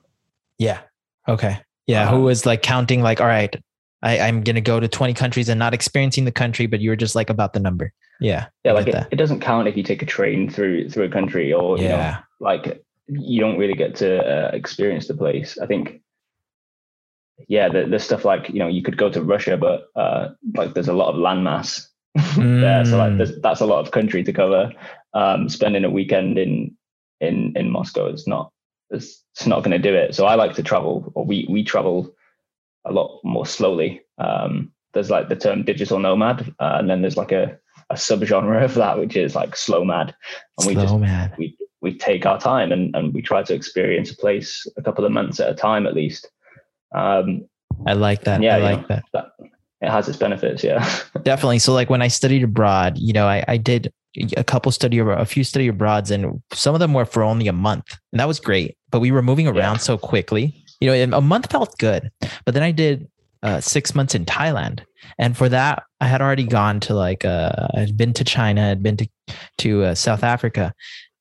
Yeah. Okay. Yeah. Um, who was like counting like, all right, I, I'm gonna go to 20 countries and not experiencing the country, but you were just like about the number. Yeah. Yeah, like it, it, doesn't count if you take a train through through a country or yeah. you know, like you don't really get to uh, experience the place. I think yeah, the, the stuff like, you know, you could go to Russia, but uh, like there's a lot of landmass mm. there. So like mm. that's a lot of country to cover. Um, spending a weekend in in in Moscow is not it's, it's not going to do it. So I like to travel, or we we travel a lot more slowly. Um, there's like the term digital nomad, uh, and then there's like a a subgenre of that, which is like slow mad. And slow we just mad. we we take our time and, and we try to experience a place a couple of months at a time at least. Um, I like that. Yeah, I like know, that. that. It has its benefits. Yeah, definitely. So like when I studied abroad, you know, I, I did a couple study a few study abroads and some of them were for only a month and that was great but we were moving around yeah. so quickly you know a month felt good but then i did uh, six months in thailand and for that i had already gone to like uh i'd been to china i'd been to to uh, south africa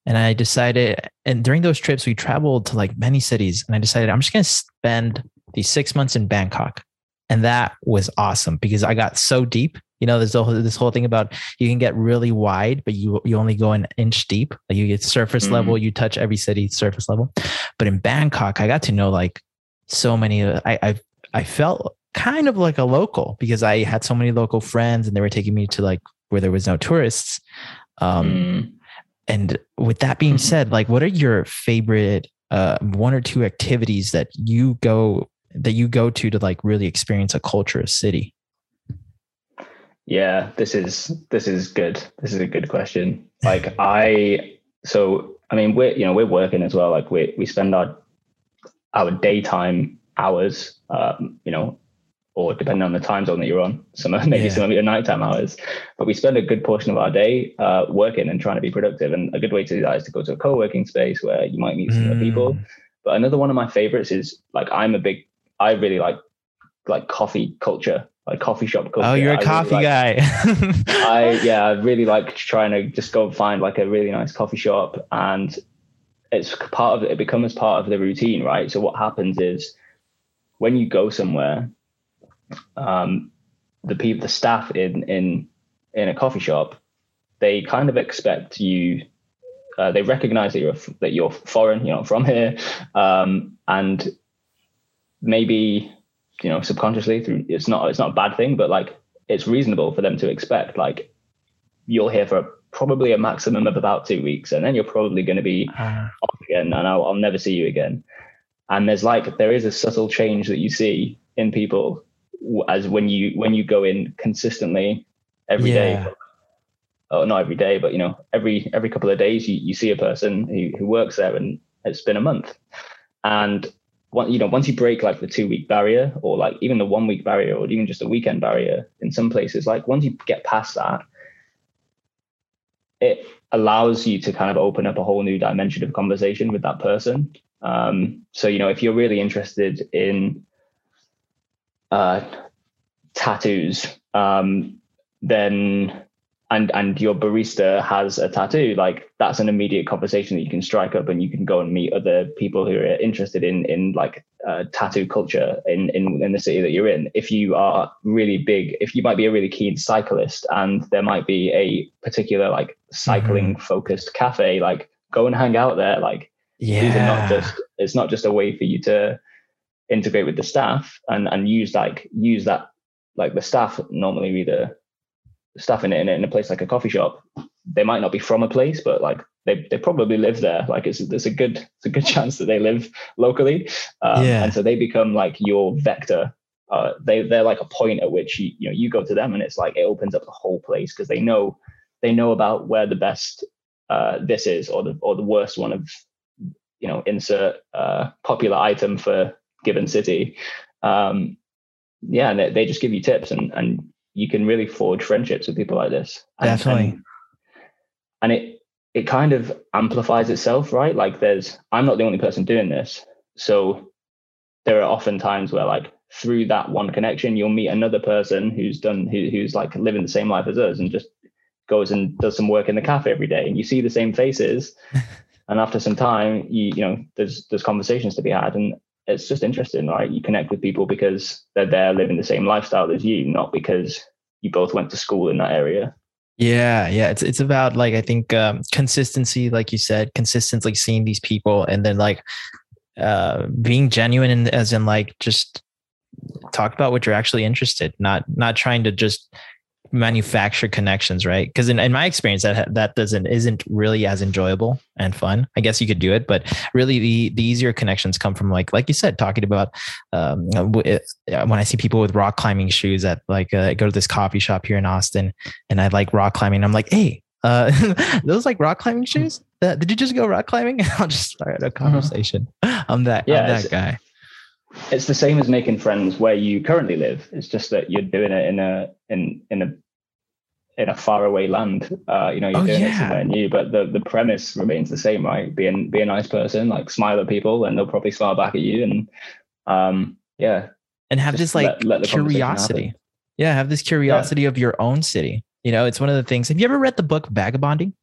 and i decided and during those trips we traveled to like many cities and i decided i'm just going to spend these six months in bangkok and that was awesome because i got so deep you know there's whole, this whole thing about you can get really wide but you you only go an inch deep like you get surface mm-hmm. level you touch every city surface level but in bangkok i got to know like so many i i, I felt kind of like a local because I had so many local friends and they were taking me to like where there was no tourists. Um, mm. And with that being said, like, what are your favorite uh, one or two activities that you go that you go to to like really experience a culture, a city? Yeah, this is this is good. This is a good question. Like I, so I mean, we're you know we're working as well. Like we we spend our our daytime hours, um, you know, or depending on the time zone that you're on, some maybe yeah. some of your nighttime hours. But we spend a good portion of our day uh, working and trying to be productive. And a good way to do that is to go to a co-working space where you might meet some mm. other people. But another one of my favorites is like I'm a big I really like like coffee culture, like coffee shop culture. Oh, you're a I coffee really like, guy. I yeah, I really like trying to just go and find like a really nice coffee shop and it's part of it, it becomes part of the routine, right? So what happens is when you go somewhere, um, the people, the staff in in in a coffee shop, they kind of expect you. Uh, they recognize that you're that you're foreign, you're not from here, um, and maybe you know subconsciously through it's not it's not a bad thing, but like it's reasonable for them to expect like you're here for probably a maximum of about two weeks, and then you're probably going to be uh. off again, and I'll, I'll never see you again. And there's like there is a subtle change that you see in people as when you when you go in consistently every yeah. day. Oh, not every day, but you know, every every couple of days, you, you see a person who, who works there, and it's been a month. And one, you know, once you break like the two week barrier, or like even the one week barrier, or even just a weekend barrier, in some places, like once you get past that, it allows you to kind of open up a whole new dimension of conversation with that person. Um, so you know, if you're really interested in uh, tattoos, um, then and and your barista has a tattoo, like that's an immediate conversation that you can strike up, and you can go and meet other people who are interested in in like uh, tattoo culture in, in in the city that you're in. If you are really big, if you might be a really keen cyclist, and there might be a particular like cycling mm-hmm. focused cafe, like go and hang out there. Like yeah. these are not just it's not just a way for you to integrate with the staff and and use like use that like the staff normally either staff in it in a place like a coffee shop they might not be from a place but like they, they probably live there like it's there's a good it's a good chance that they live locally um, yeah. and so they become like your vector uh, they they're like a point at which you you know you go to them and it's like it opens up the whole place because they know they know about where the best uh, this is or the or the worst one of you know insert uh, popular item for given city. Um, yeah, and they, they, just give you tips, and and you can really forge friendships with people like this. And, Definitely. And, and it it kind of amplifies itself, right? Like there's I'm not the only person doing this, so there are often times where like through that one connection you'll meet another person who's done who, who's like living the same life as us and just goes and does some work in the cafe every day and you see the same faces and after some time you you know there's there's conversations to be had and it's just interesting, right? You connect with people because they're there living the same lifestyle as you, not because you both went to school in that area. Yeah, yeah. It's it's about like I think um, consistency, like you said, consistently seeing these people, and then like uh, being genuine, and as in like just talk about what you're actually interested, not not trying to just manufacture connections, right? Because in, in my experience, that that doesn't isn't really as enjoyable and fun. I guess you could do it, but really the the easier connections come from like like you said, talking about um, when I see people with rock climbing shoes at like uh, I go to this coffee shop here in Austin, and I like rock climbing. I'm like, hey, uh, those like rock climbing shoes. Uh, did you just go rock climbing? I'll just start a uh-huh. conversation. I'm that. Yeah, I'm that guy. It's the same as making friends where you currently live. It's just that you're doing it in a in in a in a faraway land. Uh, you know, you're oh, doing yeah. it somewhere new, but the the premise remains the same, right? Be an, be a nice person, like smile at people, and they'll probably smile back at you, and um, yeah, and have this like let, let curiosity. Yeah, have this curiosity yeah. of your own city. You know, it's one of the things. Have you ever read the book Vagabonding?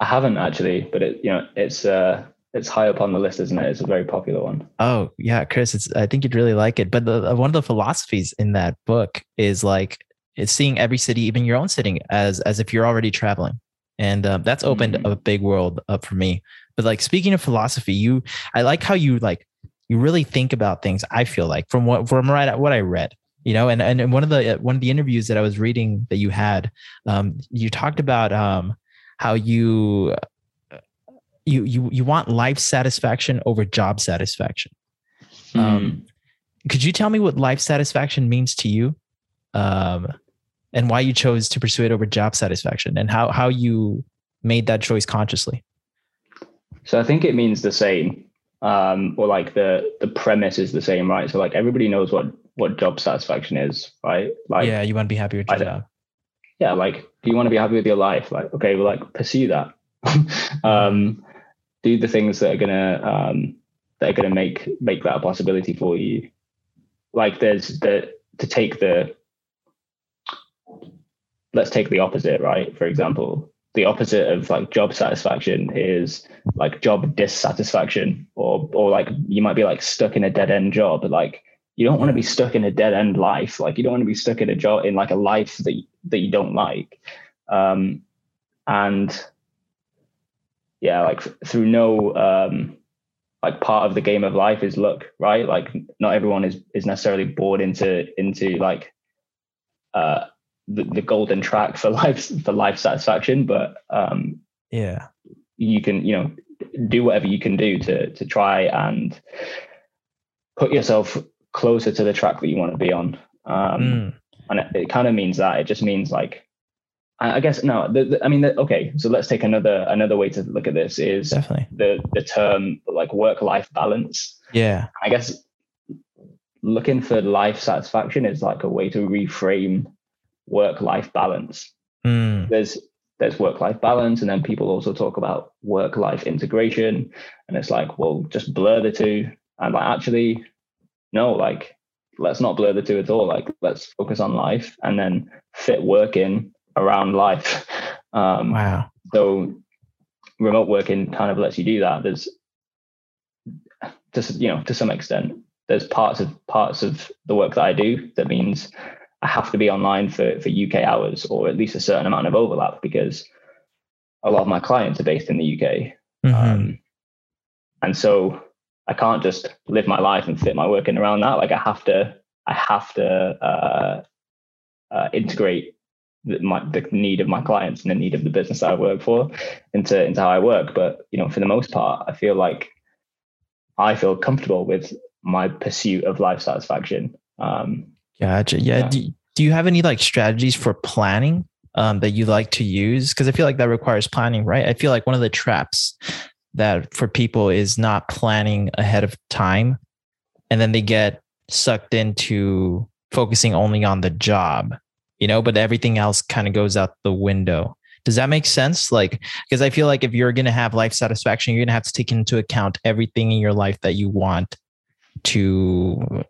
I haven't actually, but it you know it's uh it's high up on the list, isn't it? It's a very popular one. Oh yeah, Chris, it's I think you'd really like it. But the, one of the philosophies in that book is like it's seeing every city, even your own city, as as if you're already traveling, and uh, that's opened mm-hmm. a big world up for me. But like speaking of philosophy, you I like how you like you really think about things. I feel like from what from right what I read, you know, and and one of the one of the interviews that I was reading that you had, um, you talked about um how you you you you want life satisfaction over job satisfaction. Mm. Um, could you tell me what life satisfaction means to you, um, and why you chose to pursue it over job satisfaction, and how how you made that choice consciously? So I think it means the same, um, or like the the premise is the same, right? So like everybody knows what what job satisfaction is, right? Like yeah, you want to be happy with your job. Yeah, like do you want to be happy with your life? Like okay, well, like pursue that. um, do the things that are gonna um, that are to make make that a possibility for you. Like there's the to take the let's take the opposite, right? For example, the opposite of like job satisfaction is like job dissatisfaction, or or like you might be like stuck in a dead end job. Like you don't want to be stuck in a dead end life. Like you don't want to be stuck in a job in like a life that that you don't like. Um, and yeah, like through no um, like part of the game of life is luck, right? Like not everyone is is necessarily bored into into like uh the, the golden track for life for life satisfaction, but um yeah, you can you know do whatever you can do to to try and put yourself closer to the track that you want to be on. Um, mm. And it, it kind of means that it just means like I guess no. The, the, I mean, the, okay. So let's take another another way to look at this is definitely the the term like work life balance. Yeah. I guess looking for life satisfaction is like a way to reframe work life balance. Mm. There's there's work life balance, and then people also talk about work life integration, and it's like, well, just blur the two. And like, actually, no, like, let's not blur the two at all. Like, let's focus on life, and then fit work in around life. Um, wow. So remote working kind of lets you do that. There's just you know to some extent there's parts of parts of the work that I do that means I have to be online for for UK hours or at least a certain amount of overlap because a lot of my clients are based in the UK. Mm-hmm. Um, and so I can't just live my life and fit my work in around that. Like I have to, I have to uh, uh, integrate the, my, the need of my clients and the need of the business that I work for into into how I work. But you know, for the most part, I feel like I feel comfortable with my pursuit of life satisfaction. Um, gotcha. Yeah. yeah. Do, do you have any like strategies for planning um, that you like to use? Because I feel like that requires planning, right? I feel like one of the traps that for people is not planning ahead of time, and then they get sucked into focusing only on the job you know, but everything else kind of goes out the window. Does that make sense? Like, because I feel like if you're going to have life satisfaction, you're going to have to take into account everything in your life that you want to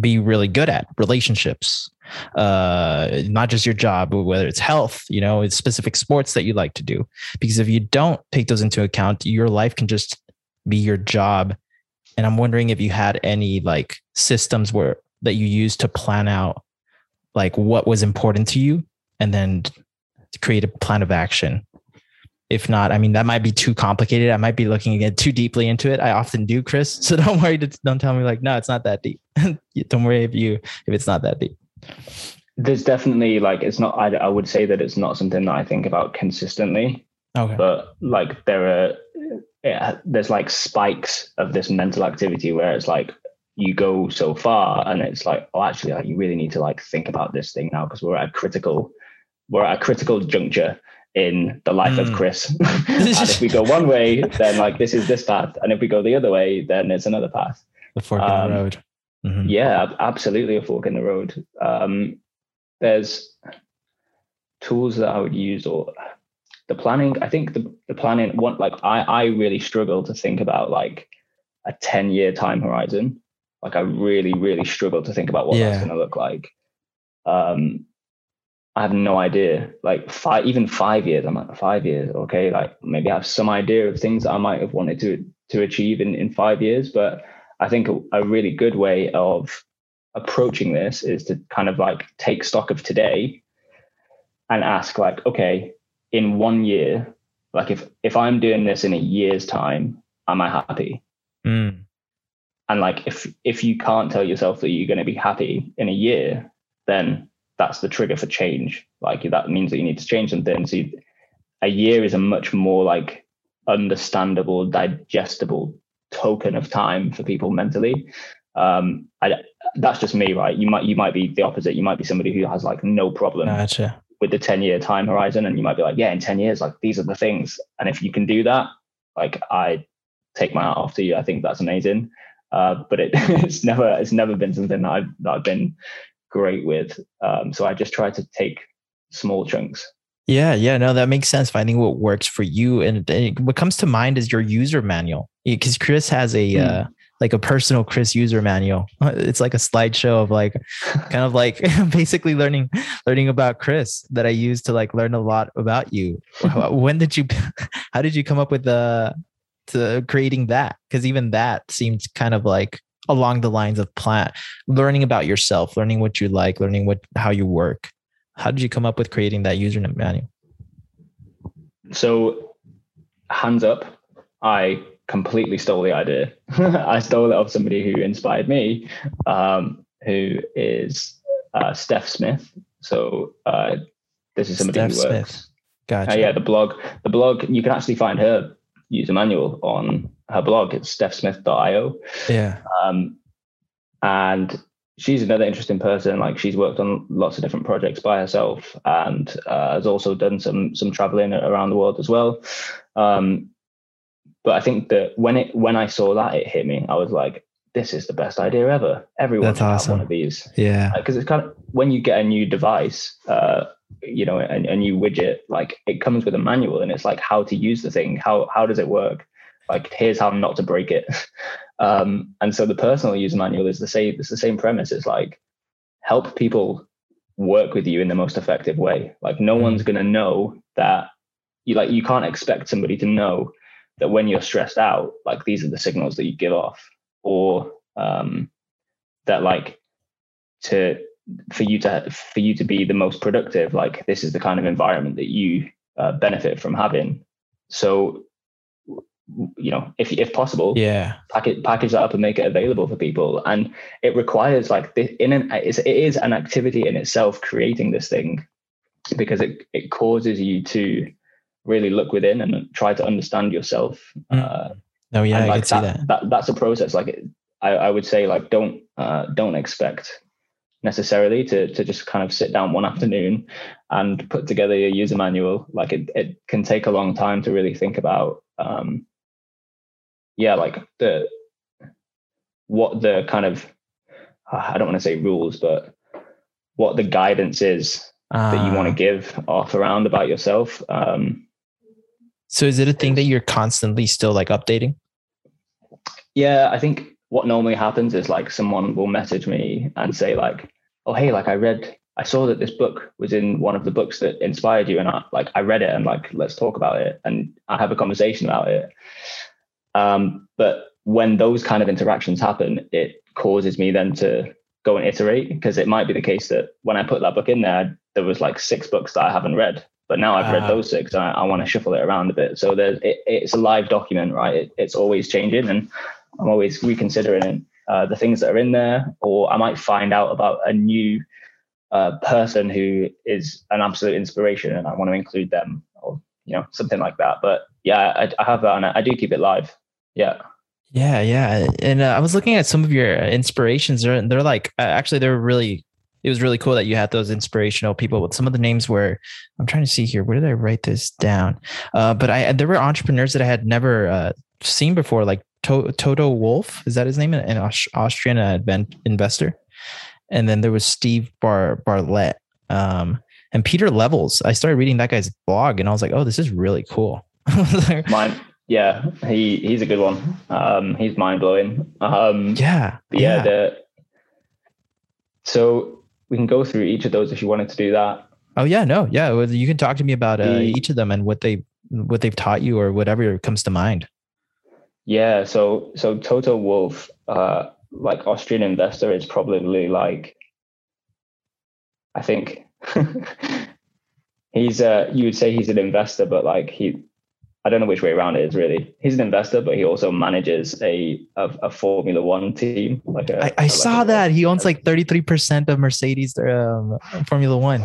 be really good at relationships, uh, not just your job, but whether it's health, you know, it's specific sports that you like to do. Because if you don't take those into account, your life can just be your job. And I'm wondering if you had any like systems where that you use to plan out like what was important to you and then create a plan of action. If not i mean that might be too complicated. I might be looking again too deeply into it. I often do chris so don't worry. Don't tell me like no it's not that deep. Don't worry if you if it's not that deep. There's definitely like it's not I, I would say that it's not something that i think about consistently okay. but like there are yeah, there's like spikes of this mental activity where it's like you go so far and it's like oh actually like, you really need to like think about this thing now because we're at a critical we're at a critical juncture in the life mm. of hmm. chris and if we go one way then like this is this path and if we go the other way then it's another path the fork um, in the um, road mm-hmm. yeah absolutely a fork in the road um, there's tools that i would use or the planning i think the, the planning one like i i really struggle to think about like a 10 year time horizon like I really, really struggle to think about what yeah. that's going to look like. Um, I have no idea. Like five, even five years. I'm like five years. Okay, like maybe I have some idea of things that I might have wanted to to achieve in in five years. But I think a, a really good way of approaching this is to kind of like take stock of today and ask like, okay, in one year, like if if I'm doing this in a year's time, am I happy? Mm and like if if you can't tell yourself that you're going to be happy in a year then that's the trigger for change. Like that means that you need to change something. So you, a year is a much more like understandable digestible token of time for people mentally. Um I, that's just me right? You might you might be the opposite. You might be somebody who has like no problem gotcha. with the 10 year time horizon and you might be like yeah in 10 years like these are the things. And if you can do that like i take my hat off to you. I think that's amazing uh, but it, it's never it's never been something that I've, that I've been great with. Um, so I just try to take small chunks. Yeah, yeah, no, that makes sense. Finding what works for you, and, and what comes to mind is your user manual, because Chris has a mm. uh, like a personal Chris user manual. It's like a slideshow of like kind of like basically learning learning about Chris that I use to like learn a lot about you. when did you how did you come up with the to creating that? Because even that seems kind of like along the lines of plant learning about yourself, learning what you like, learning what how you work. How did you come up with creating that user manual? So hands up, I completely stole the idea. I stole it off somebody who inspired me, um, who is uh, Steph Smith. So uh, this is somebody Steph who works. Smith. Gotcha. Uh, yeah, the blog. The blog. You can actually find her user manual on her blog. It's stephsmith.io. Yeah. Um, and she's another interesting person. Like she's worked on lots of different projects by herself, and uh, has also done some some traveling around the world as well. Um, but I think that when it when I saw that, it hit me. I was like, "This is the best idea ever. Everyone That's awesome. one of these." Yeah, because uh, it's kind of when you get a new device, uh, you know, a, a new widget, like it comes with a manual, and it's like how to use the thing. How how does it work? Like here's how not to break it. um, and so the personal user manual is the same. It's the same premise. It's like help people work with you in the most effective way. Like no one's gonna know that you like you can't expect somebody to know that when you're stressed out, like these are the signals that you give off, or um, that like to for you to for you to be the most productive, like this is the kind of environment that you uh, benefit from having. So you know if if possible yeah package package that up and make it available for people and it requires like in an it is an activity in itself creating this thing because it it causes you to really look within and try to understand yourself. Mm. Uh, oh yeah, like I can see that, that. That's a process. Like I, I would say, like don't uh, don't expect necessarily to to just kind of sit down one afternoon and put together your user manual. Like it it can take a long time to really think about. Um, yeah, like the what the kind of I don't want to say rules, but what the guidance is uh, that you want to ah. give off around about yourself. Um, so is it a thing that you're constantly still like updating? Yeah, I think what normally happens is like someone will message me and say like, "Oh, hey, like I read, I saw that this book was in one of the books that inspired you, and I like I read it and like let's talk about it and I have a conversation about it." Um, but when those kind of interactions happen, it causes me then to go and iterate because it might be the case that when I put that book in there, there was like six books that I haven't read but now I've read uh, those six. I, I want to shuffle it around a bit. So there's it, it's a live document, right? It, it's always changing, and I'm always reconsidering uh, the things that are in there, or I might find out about a new uh, person who is an absolute inspiration, and I want to include them, or you know something like that. But yeah, I, I have that, and I, do keep it live. Yeah. Yeah, yeah, and uh, I was looking at some of your inspirations. They're they're like uh, actually they're really it was really cool that you had those inspirational people. But some of the names were, I'm trying to see here. Where did I write this down? Uh, but I there were entrepreneurs that I had never uh, seen before, like to- Toto Wolff. Is that his name? An Austrian uh, investor. And then there was Steve Bar Bartlett um, and Pieter Levels. I started reading that guy's blog, and I was like, oh, this is really cool. Mine. Yeah, he he's a good one. Um, he's mind blowing. Um, yeah, yeah. yeah. The, so we can go through each of those if you wanted to do that. Oh yeah, no, yeah. You can talk to me about uh, each of them and what they what they've taught you or whatever comes to mind. Yeah, so so Toto Wolff, uh, like Austrian investor, is probably like, I think he's uh you would say he's an investor, but like he I don't know which way around it is really. He's an investor, but he also manages a a, a Formula One team. Like a, I, I like saw a, that he owns like thirty three percent of Mercedes um, Formula One.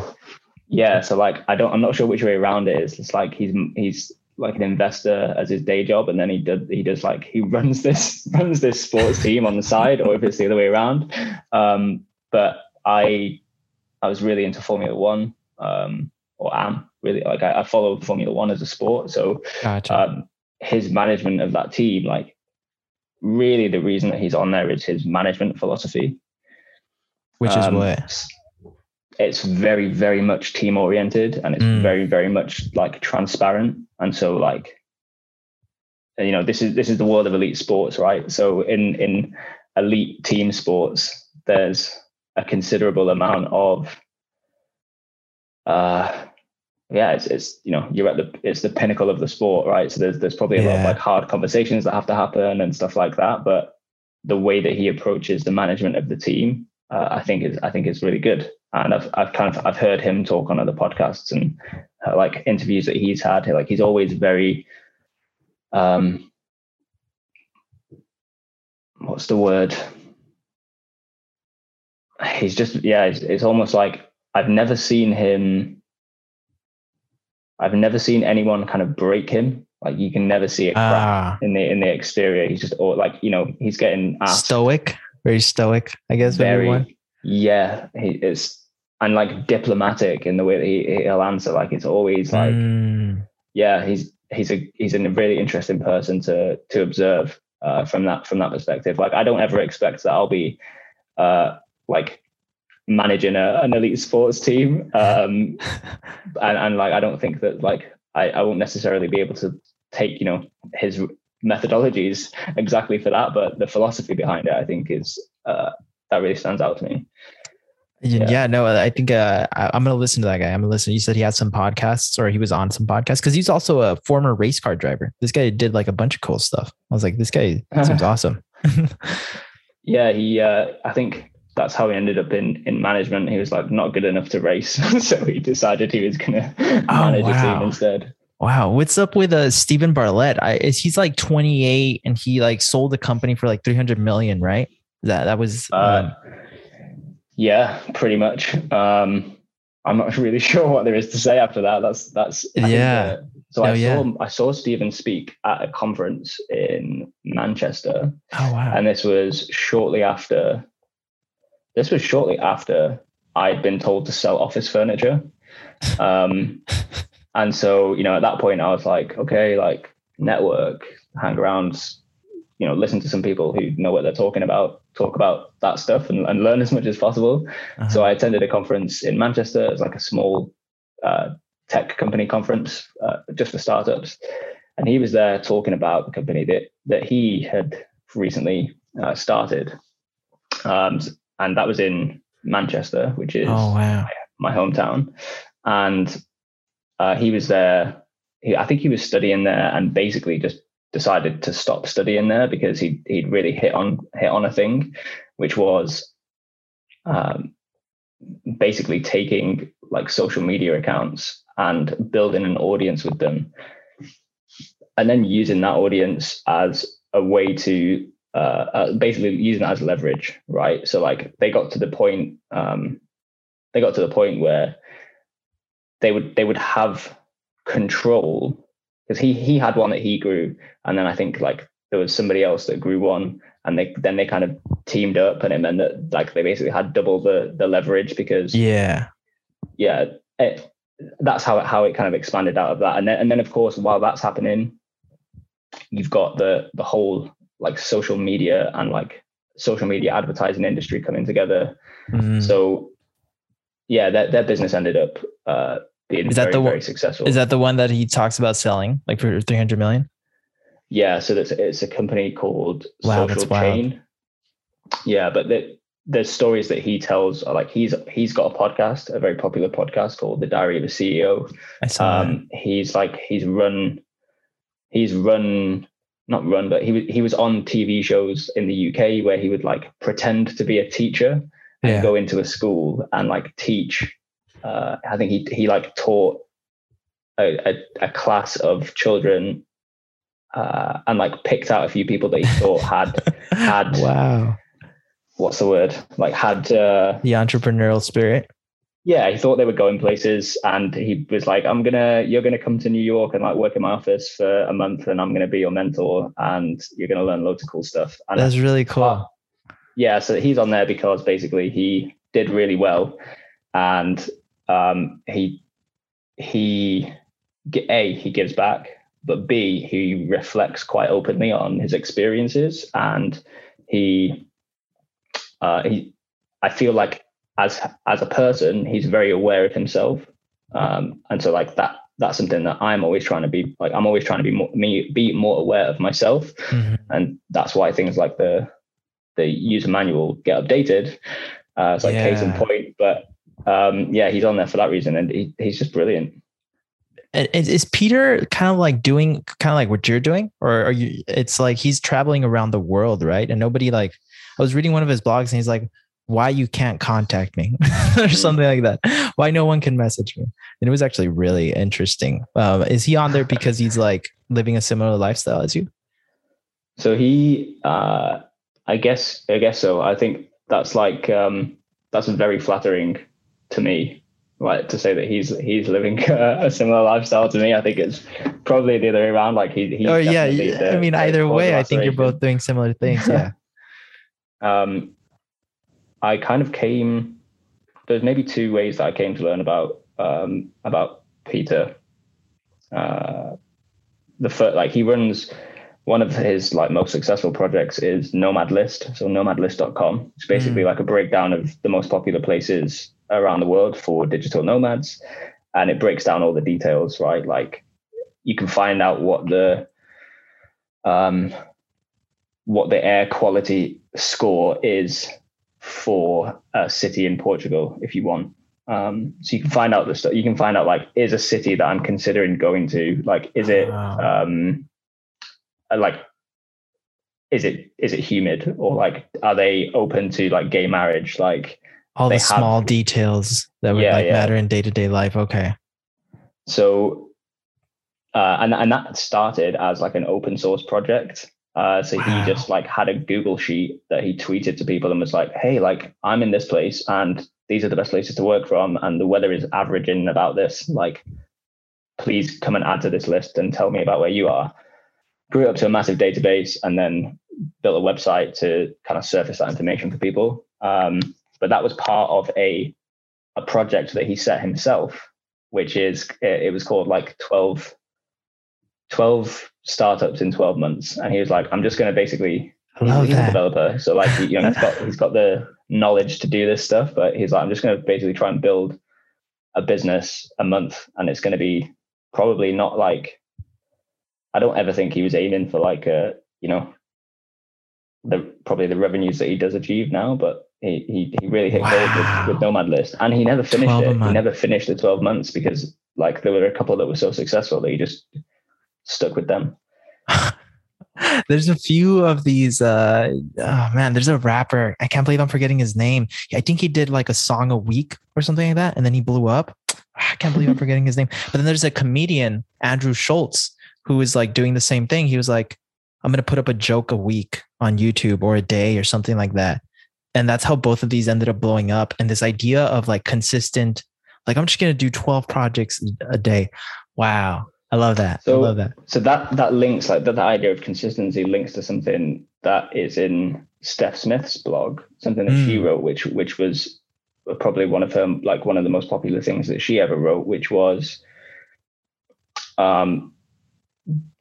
Yeah, so like I don't, I'm not sure which way around it is. It's like he's he's like an investor as his day job, and then he does he does like he runs this runs this sports team on the side, or if it's the other way around. Um, but I I was really into Formula One, um, or am really like I, I follow Formula One as a sport. So gotcha. um, his management of that team, like really the reason that he's on there is his management philosophy. Which um, is what? It's very, very much team oriented and it's mm. very, very much like transparent. And so like you know this is this is the world of elite sports, right? So in in elite team sports, there's a considerable amount of uh yeah, it's, it's you know you're at the it's the pinnacle of the sport, right? So there's there's probably a yeah. lot of like hard conversations that have to happen and stuff like that. But the way that he approaches the management of the team, uh, I think is I think is really good. And I've I've kind of I've heard him talk on other podcasts and uh, like interviews that he's had. Like he's always very um what's the word? He's just yeah, it's, it's almost like I've never seen him I've never seen anyone kind of break him. Like you can never see it ah. in the in the exterior. He's just or like you know he's getting asked, stoic, very stoic. I guess very yeah. He is and like diplomatic in the way that he, he'll answer. Like it's always like mm. yeah. He's he's a he's a really interesting person to to observe uh, from that from that perspective. Like I don't ever expect that I'll be uh, like managing a, an elite sports team um, and, and like i don't think that like I, I won't necessarily be able to take you know his methodologies exactly for that but the philosophy behind it i think is uh, that really stands out to me yeah. yeah, no, I think uh, I, am gonna listen to that guy. I'm gonna listen. You said he had some podcasts, or he was on some podcasts, because he's also a former race car driver. This guy did like a bunch of cool stuff. I was like, this guy seems awesome. yeah, he. Uh, I think that's how he ended up in in management. He was like not good enough to race, so he decided he was gonna oh, manage wow. a team instead. Wow, what's up with uh Steven Bartlett? I is he's like 28 and he like sold the company for like 300 million, right? That that was uh, um, yeah, pretty much. Um I'm not really sure what there is to say after that. That's that's I yeah. Think, uh, so I saw yeah. I saw Steven speak at a conference in Manchester. Oh wow! And this was shortly after this was shortly after I'd been told to sell office furniture. Um, and so, you know, at that point, I was like, okay, like network, hang around, you know, listen to some people who know what they're talking about, talk about that stuff and, and learn as much as possible. Uh-huh. So I attended a conference in Manchester. It was like a small uh, tech company conference uh, just for startups. And he was there talking about the company that, that he had recently uh, started. Um, and that was in Manchester, which is oh, wow. my, my hometown. And uh, he was there. He, I think he was studying there, and basically just decided to stop studying there because he he'd really hit on hit on a thing, which was um, basically taking like social media accounts and building an audience with them, and then using that audience as a way to uh, uh, basically using that as leverage, right? So like they got to the point, um, they got to the point where they would they would have control because he he had one that he grew, and then I think like there was somebody else that grew one, and they then they kind of teamed up, and it meant that like they basically had double the the leverage because yeah, yeah, it, that's how it, how it kind of expanded out of that, and then and then of course while that's happening, you've got the the whole like social media and like social media advertising industry coming together. Mm-hmm. So yeah, that that business ended up uh, being is that very, the very successful. Is that the one that he talks about selling like for 300 million? Yeah, so that's it's a company called wow, Social Chain. Yeah, but the the stories that he tells are like he's he's got a podcast, a very popular podcast called The Diary of a CEO. I saw um, that. he's like he's run he's run not run, but he was he was on TV shows in the UK where he would like pretend to be a teacher and yeah. go into a school and like teach. Uh, I think he he like taught a, a, a class of children uh, and like picked out a few people that he thought had had wow what's the word like had uh, the entrepreneurial spirit yeah, he thought they were going places, and he was like, "I'm gonna, you're gonna come to New York and like work in my office for a month, and I'm gonna be your mentor, and you're gonna learn loads of cool stuff." And that's really cool. Uh, yeah, so he's on there because basically he did really well, and um, he he a he gives back, but b he reflects quite openly on his experiences, and he uh, he I feel like as as a person, he's very aware of himself, um, and so like that that's something that I'm always trying to be like. I'm always trying to be more me be more aware of myself, mm-hmm. and that's why things like the the user manual get updated. Uh, it's like yeah. case in point, but um, yeah, he's on there for that reason, and he, he's just brilliant. Is Peter kind of like doing kind of like what you're doing, or are you? It's like he's traveling around the world, right? And nobody like I was reading one of his blogs, and he's like, "Why you can't contact me?" or mm-hmm. something like that. Why no one can message me? And it was actually really interesting. Um, is he on there because he's like living a similar lifestyle as you? So he, uh, I guess, I guess so. I think that's like um, that's very flattering to me like to say that he's he's living a, a, similar lifestyle to me. I think it's probably the other way around. Like he, he oh yeah, the, I mean either way, I think you're both doing similar things. Yeah. um, I kind of came. There's maybe two ways that I came to learn about um, about Pieter. Uh, the first, like he runs one of his like most successful projects is Nomad List. So nomadlist.com. It's basically mm. like a breakdown of the most popular places around the world for digital nomads. And it breaks down all the details, right? Like you can find out what the um what the air quality score is for a city in Portugal if you want. Um, so you can find out the stuff. You can find out like is a city that I'm considering going to like is it um, uh, like is it is it humid or like are they open to like gay marriage like all the small details that would yeah, like yeah. matter in day-to-day life okay so uh, and and that started as like an open source project uh, so wow. he just like had a google sheet that he tweeted to people and was like hey like i'm in this place and these are the best places to work from and the weather is averaging about this like please come and add to this list and tell me about where you are grew it up to a massive database and then built a website to kind of surface that information for people. Um, but that was part of a a project that he set himself, which is it was called like 12, 12 startups in 12 months. And he was like, I'm just going to basically he's, he's a developer. So like, you know, he's got, he's got the knowledge to do this stuff, but he's like, I'm just going to basically try and build a business a month. And it's going to be probably not like I don't ever think he was aiming for like a, you know, the probably the revenues that he does achieve now, but he he, he really hit wow. gold with, with Nomad List, and he never finished it. He never finished the twelve months because like there were a couple that were so successful that he just stuck with them. there's a few of these uh oh man there's a rapper i can't believe i'm forgetting his name i think he did like a song a week or something like that and then he blew up i can't believe i'm forgetting his name but then there's a comedian andrew schultz who is like doing the same thing. He was like, I'm going to put up a joke a week on YouTube or a day or something like that. And that's how both of these ended up blowing up. And this idea of like consistent, like, I'm just going to do 12 projects a day. Wow. I love that. So, I love that. So that, that links like that, the idea of consistency links to something that is in Steph Smith's blog, something that mm. she wrote, which, which was probably one of her, like one of the most popular things that she ever wrote, which was, um,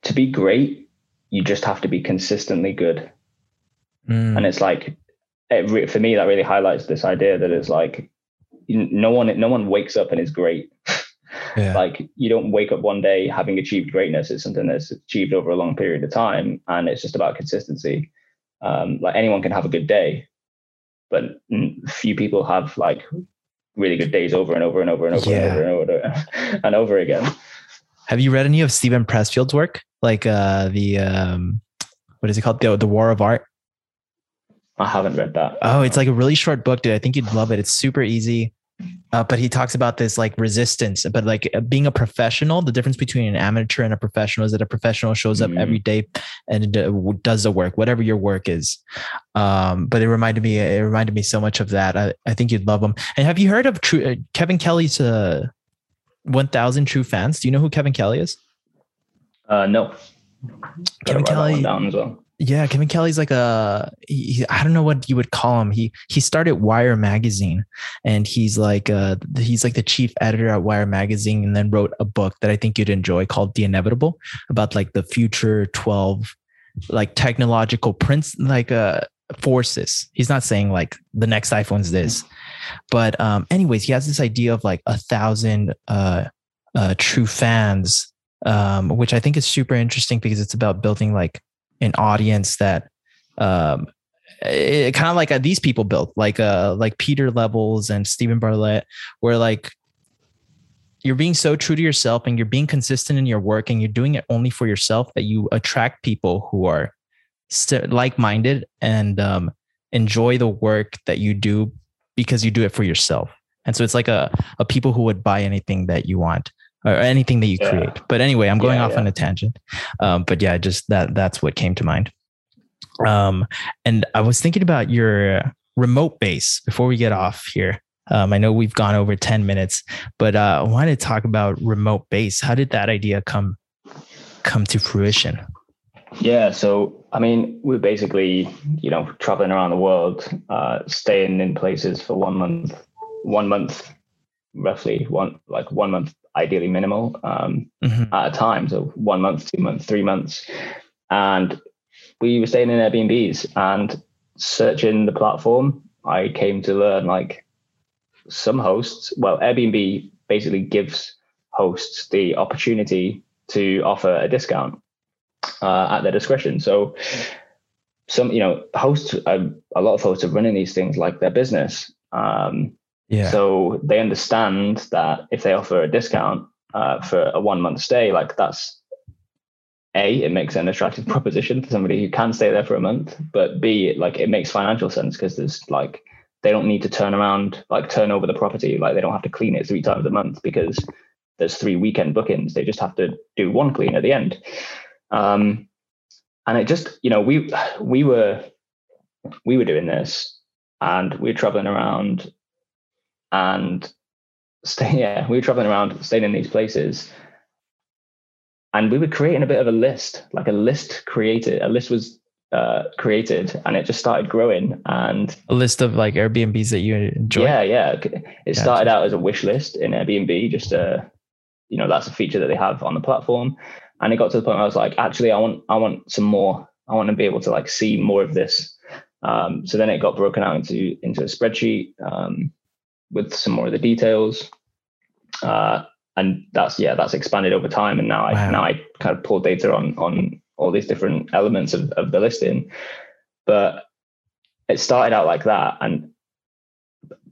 to be great, you just have to be consistently good. Mm. And it's like, it, for me, that really highlights this idea that it's like, no one, no one wakes up and is great. Yeah. like you don't wake up one day having achieved greatness. It's something that's achieved over a long period of time, and it's just about consistency. Um, like anyone can have a good day, but few people have like really good days over and over and over and over yeah. and over and over and over again. Have you read any of Steven Pressfield's work? Like uh, the um, what is it called? The, the War of Art. I haven't read that. Oh, it's like a really short book, dude. I think you'd love it. It's super easy. Uh, but he talks about this like resistance, but like uh, being a professional, the difference between an amateur and a professional is that a professional shows up mm. every day and does the work, whatever your work is. Um, but it reminded me, it reminded me so much of that. I, I think you'd love him. And have you heard of True, uh, Kevin Kelly's uh, 1000 True Fans. Do you know who Kevin Kelly is? Uh, no. Kevin Kelly. Down as well. Yeah, Kevin Kelly's like a he, I don't know what you would call him. He he started Wired magazine, and he's like uh he's like the chief editor at Wired magazine, and then wrote a book that I think you'd enjoy called The Inevitable about like the future twelve like technological prince like uh forces. He's not saying like the next iPhone's this, but um anyways, he has this idea of like a thousand uh uh, true fans, um, which I think is super interesting because it's about building like an audience that um, it, kind of like uh, these people built, like uh, like Pieter Levels and Steven Bartlett, where like you're being so true to yourself and you're being consistent in your work and you're doing it only for yourself that you attract people who are st- like-minded and um, enjoy the work that you do because you do it for yourself. And so it's like a, a people who would buy anything that you want or anything that you yeah. create. But anyway, I'm going yeah, off on a tangent. Um, but yeah, just that that's what came to mind. Um, and I was thinking about your remote base before we get off here. Um, I know we've gone over 10 minutes, but uh, I wanted to talk about remote base. How did that idea come come to fruition? Yeah, so I mean, we're basically, you know, traveling around the world, uh, staying in places for one month, one month, roughly one like one month, ideally minimal um, mm-hmm. at a time. So one month, two months, three months, and we were staying in Airbnbs and searching the platform. I came to learn like some hosts, well, Airbnb basically gives hosts the opportunity to offer a discount uh, at their discretion. So some, you know, hosts, uh, a lot of hosts are running these things like their business. Um, yeah. So they understand that if they offer a discount uh, for a one month stay, like that's a, it makes an attractive proposition for somebody who can stay there for a month, but B, like it makes financial sense because there's like they don't need to turn around, like turn over the property, like they don't have to clean it three times a month because there's three weekend bookings. They just have to do one clean at the end. Um, and it just, you know, we we were we were doing this and we were traveling around and stay yeah, we were traveling around, staying in these places. And we were creating a bit of a list, like a list created. A list was uh, created and it just started growing and a list of like airbnbs that you enjoy yeah yeah it gotcha. started out as a wish list in airbnb just uh you know that's a feature that they have on the platform and it got to the point where i was like actually i want i want some more i want to be able to like see more of this um, so then it got broken out into into a spreadsheet um, with some more of the details uh, and that's yeah that's expanded over time and now i wow. now i kind of pull data on on all these different elements of, of the listing. But it started out like that. And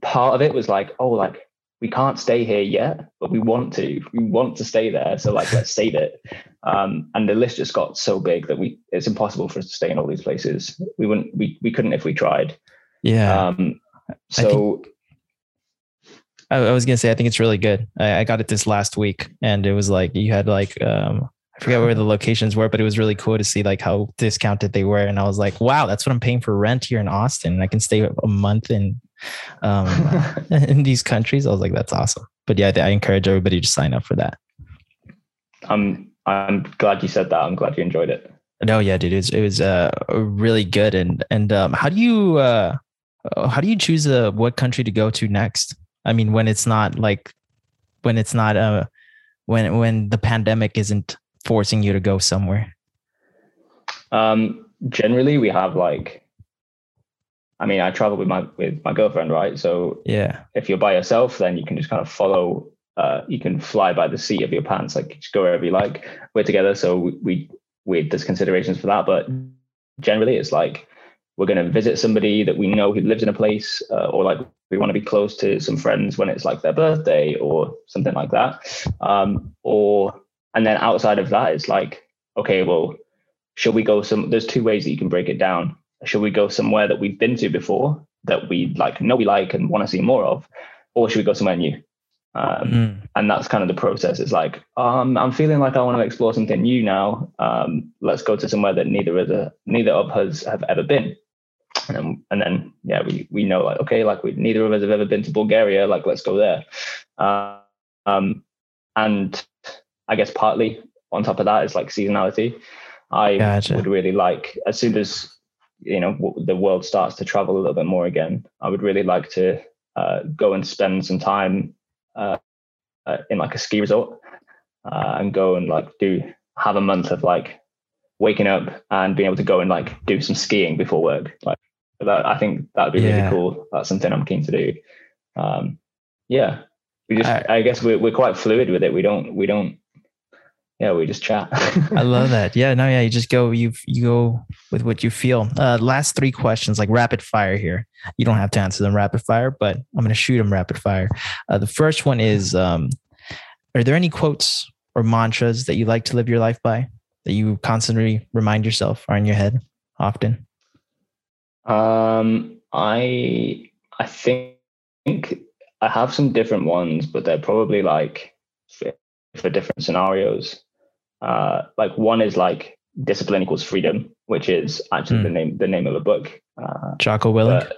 part of it was like, oh, like we can't stay here yet, but we want to. We want to stay there. So like let's save it. Um, and the list just got so big that we it's impossible for us to stay in all these places. We wouldn't we we couldn't if we tried. Yeah. Um so I, I, was gonna say I think it's really good. I, I, got it this last week and it was like you had like um I forget where the locations were, but it was really cool to see like how discounted they were. And I was like, wow, that's what I'm paying for rent here in Austin. And I can stay a month in um, in these countries. I was like, that's awesome. But yeah, I encourage everybody to sign up for that. I'm I'm glad you said that. I'm glad you enjoyed it. No, yeah, dude, it was it was uh, really good. And and um, how do you uh, how do you choose uh, what country to go to next? I mean, when it's not like when it's not uh when when the pandemic isn't forcing you to go somewhere? Um, generally, we have like, I mean, I travel with my with my girlfriend, right? So yeah, if you're by yourself, then you can just kind of follow. Uh, you can fly by the seat of your pants, like just go wherever you like. We're together, so we we, we there's considerations for that, but generally, it's like we're going to visit somebody that we know who lives in a place, uh, or like we want to be close to some friends when it's like their birthday or something like that, um, or and then outside of that, it's like, okay, well, should we go some? There's two ways that you can break it down. Should we go somewhere that we've been to before that we like know we like and want to see more of, or should we go somewhere new? Um, mm. And that's kind of the process. It's like, um, I'm feeling like I want to explore something new now. Um, let's go to somewhere that neither of the neither of us have ever been. And then, and then, yeah, we we know like, okay, like we neither of us have ever been to Bulgaria. Like, let's go there. Uh, um, and I guess partly on top of that is like seasonality. I gotcha. would really like as soon as you know the world starts to travel a little bit more again. I would really like to uh, go and spend some time uh, uh, in like a ski resort uh, and go and like do have a month of like waking up and being able to go and like do some skiing before work. Like that, I think that'd be yeah. really cool. That's something I'm keen to do. Um, yeah, we just, I, I guess we're, we're quite fluid with it. We don't, we don't, yeah, we just chat. I love that. Yeah, no, yeah, you just go, you you go with what you feel. Uh, last three questions, like rapid fire here. You don't have to answer them rapid fire, but I'm going to shoot them rapid fire. Uh, the first one is, um, are there any quotes or mantras that you like to live your life by that you constantly remind yourself are in your head often? Um, I I think I have some different ones, but they're probably like for, for different scenarios uh, like one is like discipline equals freedom, which is actually mm. the hmm. name the name of a book. Uh, Jocko Willink.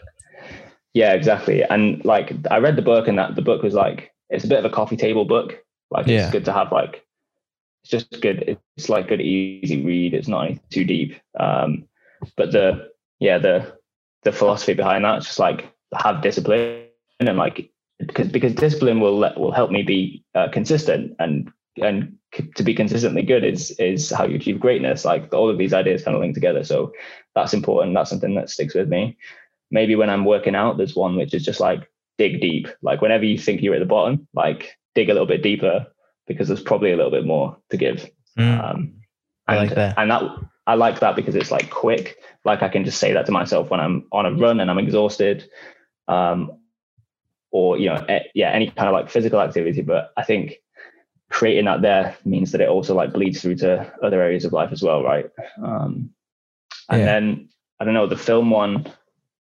Yeah, exactly. And like I read the book, and that the book was like it's a bit of a coffee table book. Like it's yeah. good to have like it's just good. It's like good easy read. It's not too deep. Um, but the yeah the the philosophy behind that is just like have discipline and like because because discipline will let, will help me be uh, consistent and and to be consistently good is is how you achieve greatness. Like all of these ideas kind of link together. So that's important. That's something that sticks with me. Maybe when i'm working out there's one which is just like dig deep. Like whenever you think you're at the bottom like dig a little bit deeper because there's probably a little bit more to give. Mm, um I like that. and that i like that because it's like quick like i can just say that to myself when i'm on a run and i'm exhausted um or you know yeah any kind of like physical activity but i think creating that there means that it also like bleeds through to other areas of life as well, right? Um, and yeah. then I don't know the film one.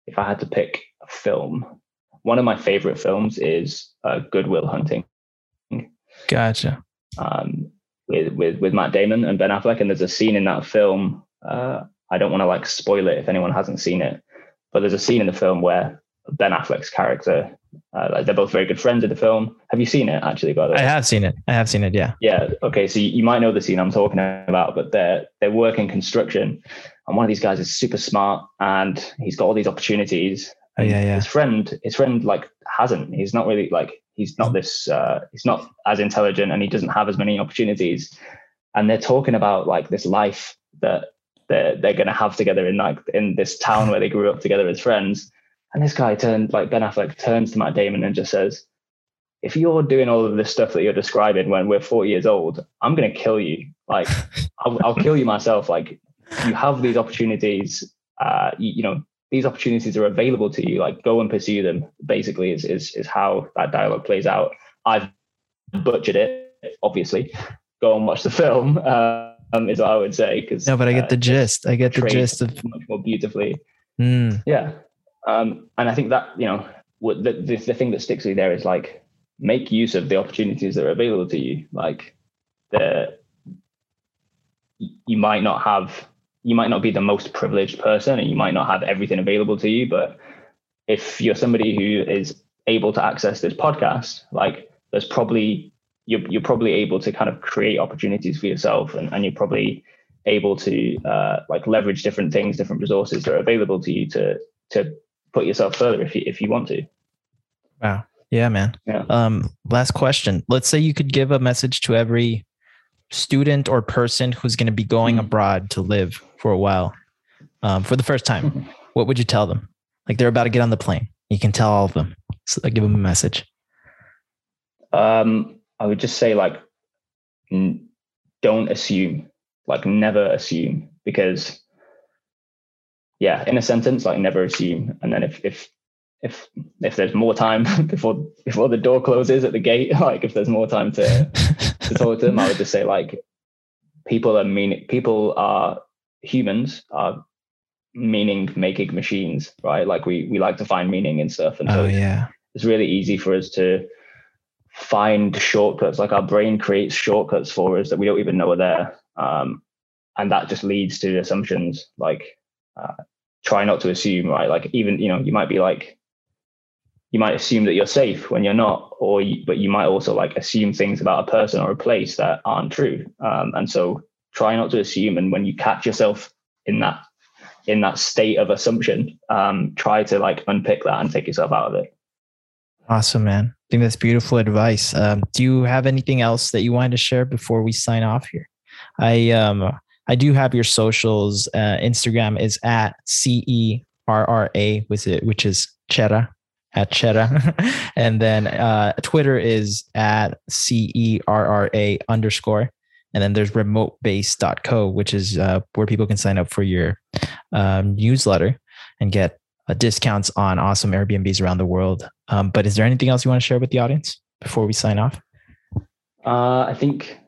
If I had to pick a film, one of my favorite films is uh, Good Will Hunting. Gotcha. Um, with with with Matt Damon and Ben Affleck, and there's a scene in that film. Uh, I don't want to like spoil it if anyone hasn't seen it, but there's a scene in the film where Ben Affleck's character uh, like they're both very good friends in the film. Have you seen it actually? By the way, I have seen it. I have seen it. Yeah. Yeah. Okay. So you, you might know the scene I'm talking about, but they're they're working construction, and one of these guys is super smart, and he's got all these opportunities. Oh, yeah, yeah. His friend, his friend, like hasn't. He's not really like he's not this. Uh, he's not as intelligent, and he doesn't have as many opportunities. And they're talking about like this life that they're they're going to have together in like in this town where they grew up together as friends and this guy turned, like Ben Affleck, turns to Matt Damon and just says, if you're doing all of this stuff that you're describing when we're 40 years old, I'm going to kill you. Like, I'll, I'll, kill you myself. Like, you have these opportunities. Uh, you, you, know, these opportunities are available to you. Like, go and pursue them. Basically, is is is how that dialogue plays out. I've butchered it, obviously. Go and watch the film. Um, is what I would say. Because no, but I get uh, the gist. I get the gist of much more beautifully. Mm. Yeah, um, and I think that, you know, the, the, the thing that sticks with there is like, make use of the opportunities that are available to you. Like the, you might not have, you might not be the most privileged person and you might not have everything available to you, but if you're somebody who is able to access this podcast, like there's probably you're, you're probably able to kind of create opportunities for yourself and, and you're probably able to uh, like leverage different things different resources that are available to you to to put yourself further if you if you want to. Wow. Yeah, man. Yeah. Um, last question. Let's say you could give a message to every student or person who's going to be going mm-hmm. abroad to live for a while, um, for the first time. what would you tell them? Like they're about to get on the plane. You can tell all of them. So I give them a message. Um, I would just say like, n- don't assume. Like never assume because yeah, in a sentence, like never assume. And then if if if if there's more time before before the door closes at the gate, like if there's more time to to talk to them, I would just say like people are meaning people are humans are meaning making machines, right? Like we we like to find meaning in stuff. And so oh, yeah. it's really easy for us to find shortcuts. Like our brain creates shortcuts for us that we don't even know are there. Um, and that just leads to assumptions like uh, try not to assume, right? Like even, you know, you might be like, you might assume that you're safe when you're not, or you, but you might also like assume things about a person or a place that aren't true. Um, and so try not to assume. And when you catch yourself in that in that state of assumption, um, try to like unpick that and take yourself out of it. Awesome, man. I think that's beautiful advice. Um, do you have anything else that you wanted to share before we sign off here? I um I do have your socials. Uh, Instagram is at C E R R A, with it, which is Chera, at Cerra. and then uh, Twitter is at C E R R A underscore. And then there's remotebase.co, which is uh, where people can sign up for your um, newsletter and get uh, discounts on awesome Airbnbs around the world. Um, but is there anything else you want to share with the audience before we sign off? Uh, I think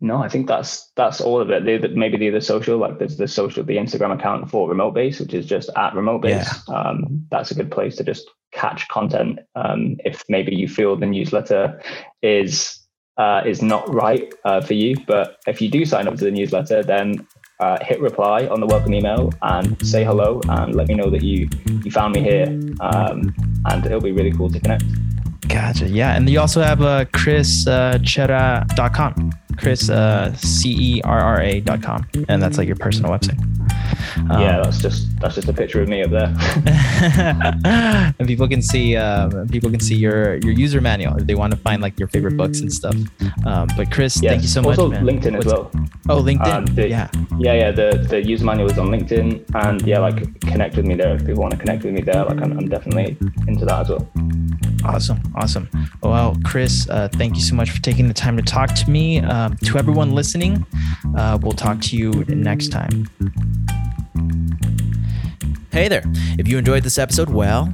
no, I think that's that's all of it. The, maybe the other social, like there's the social, the Instagram account for Remote Base, which is just at Remote Base. Yeah. Um, that's a good place to just catch content. Um, if maybe you feel the newsletter is uh, is not right uh, for you, but if you do sign up to the newsletter, then uh, hit reply on the welcome email and say hello and let me know that you you found me here. Um, and it'll be really cool to connect. Gotcha. Yeah, and you also have uh, chriscerra.com. Uh, Chris uh, C E R R A dot com, and that's like your personal website. Um, yeah, that's just that's just a picture of me up there. and people can see um, people can see your your user manual if they want to find like your favorite books and stuff. Um, but Chris, thank you so also much. Also LinkedIn What's, as well. Oh, LinkedIn. The, yeah, yeah, yeah. The the user manual is on LinkedIn, and yeah, like connect with me there if people want to connect with me there. Like I'm, I'm definitely into that as well. Awesome, awesome. Well, Chris, uh, thank you so much for taking the time to talk to me. Um, to everyone listening, uh, we'll talk to you next time. Hey there. If you enjoyed this episode, well,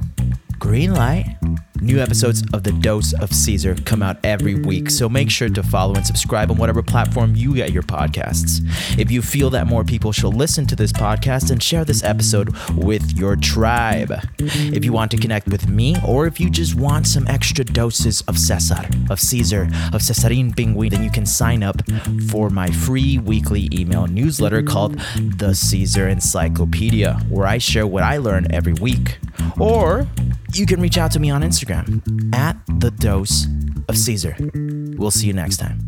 green light. New episodes of The Dose of Caesar come out every week, so make sure to follow and subscribe on whatever platform you get your podcasts. If you feel that more people should listen to this podcast, and share this episode with your tribe. If you want to connect with me, or if you just want some extra doses of Cesar, of Caesar, of Cesarin Pingüin, then you can sign up for my free weekly email newsletter called The Caesar Encyclopedia, where I share what I learn every week. Or you can reach out to me on Instagram at the dose of Caesar. We'll see you next time.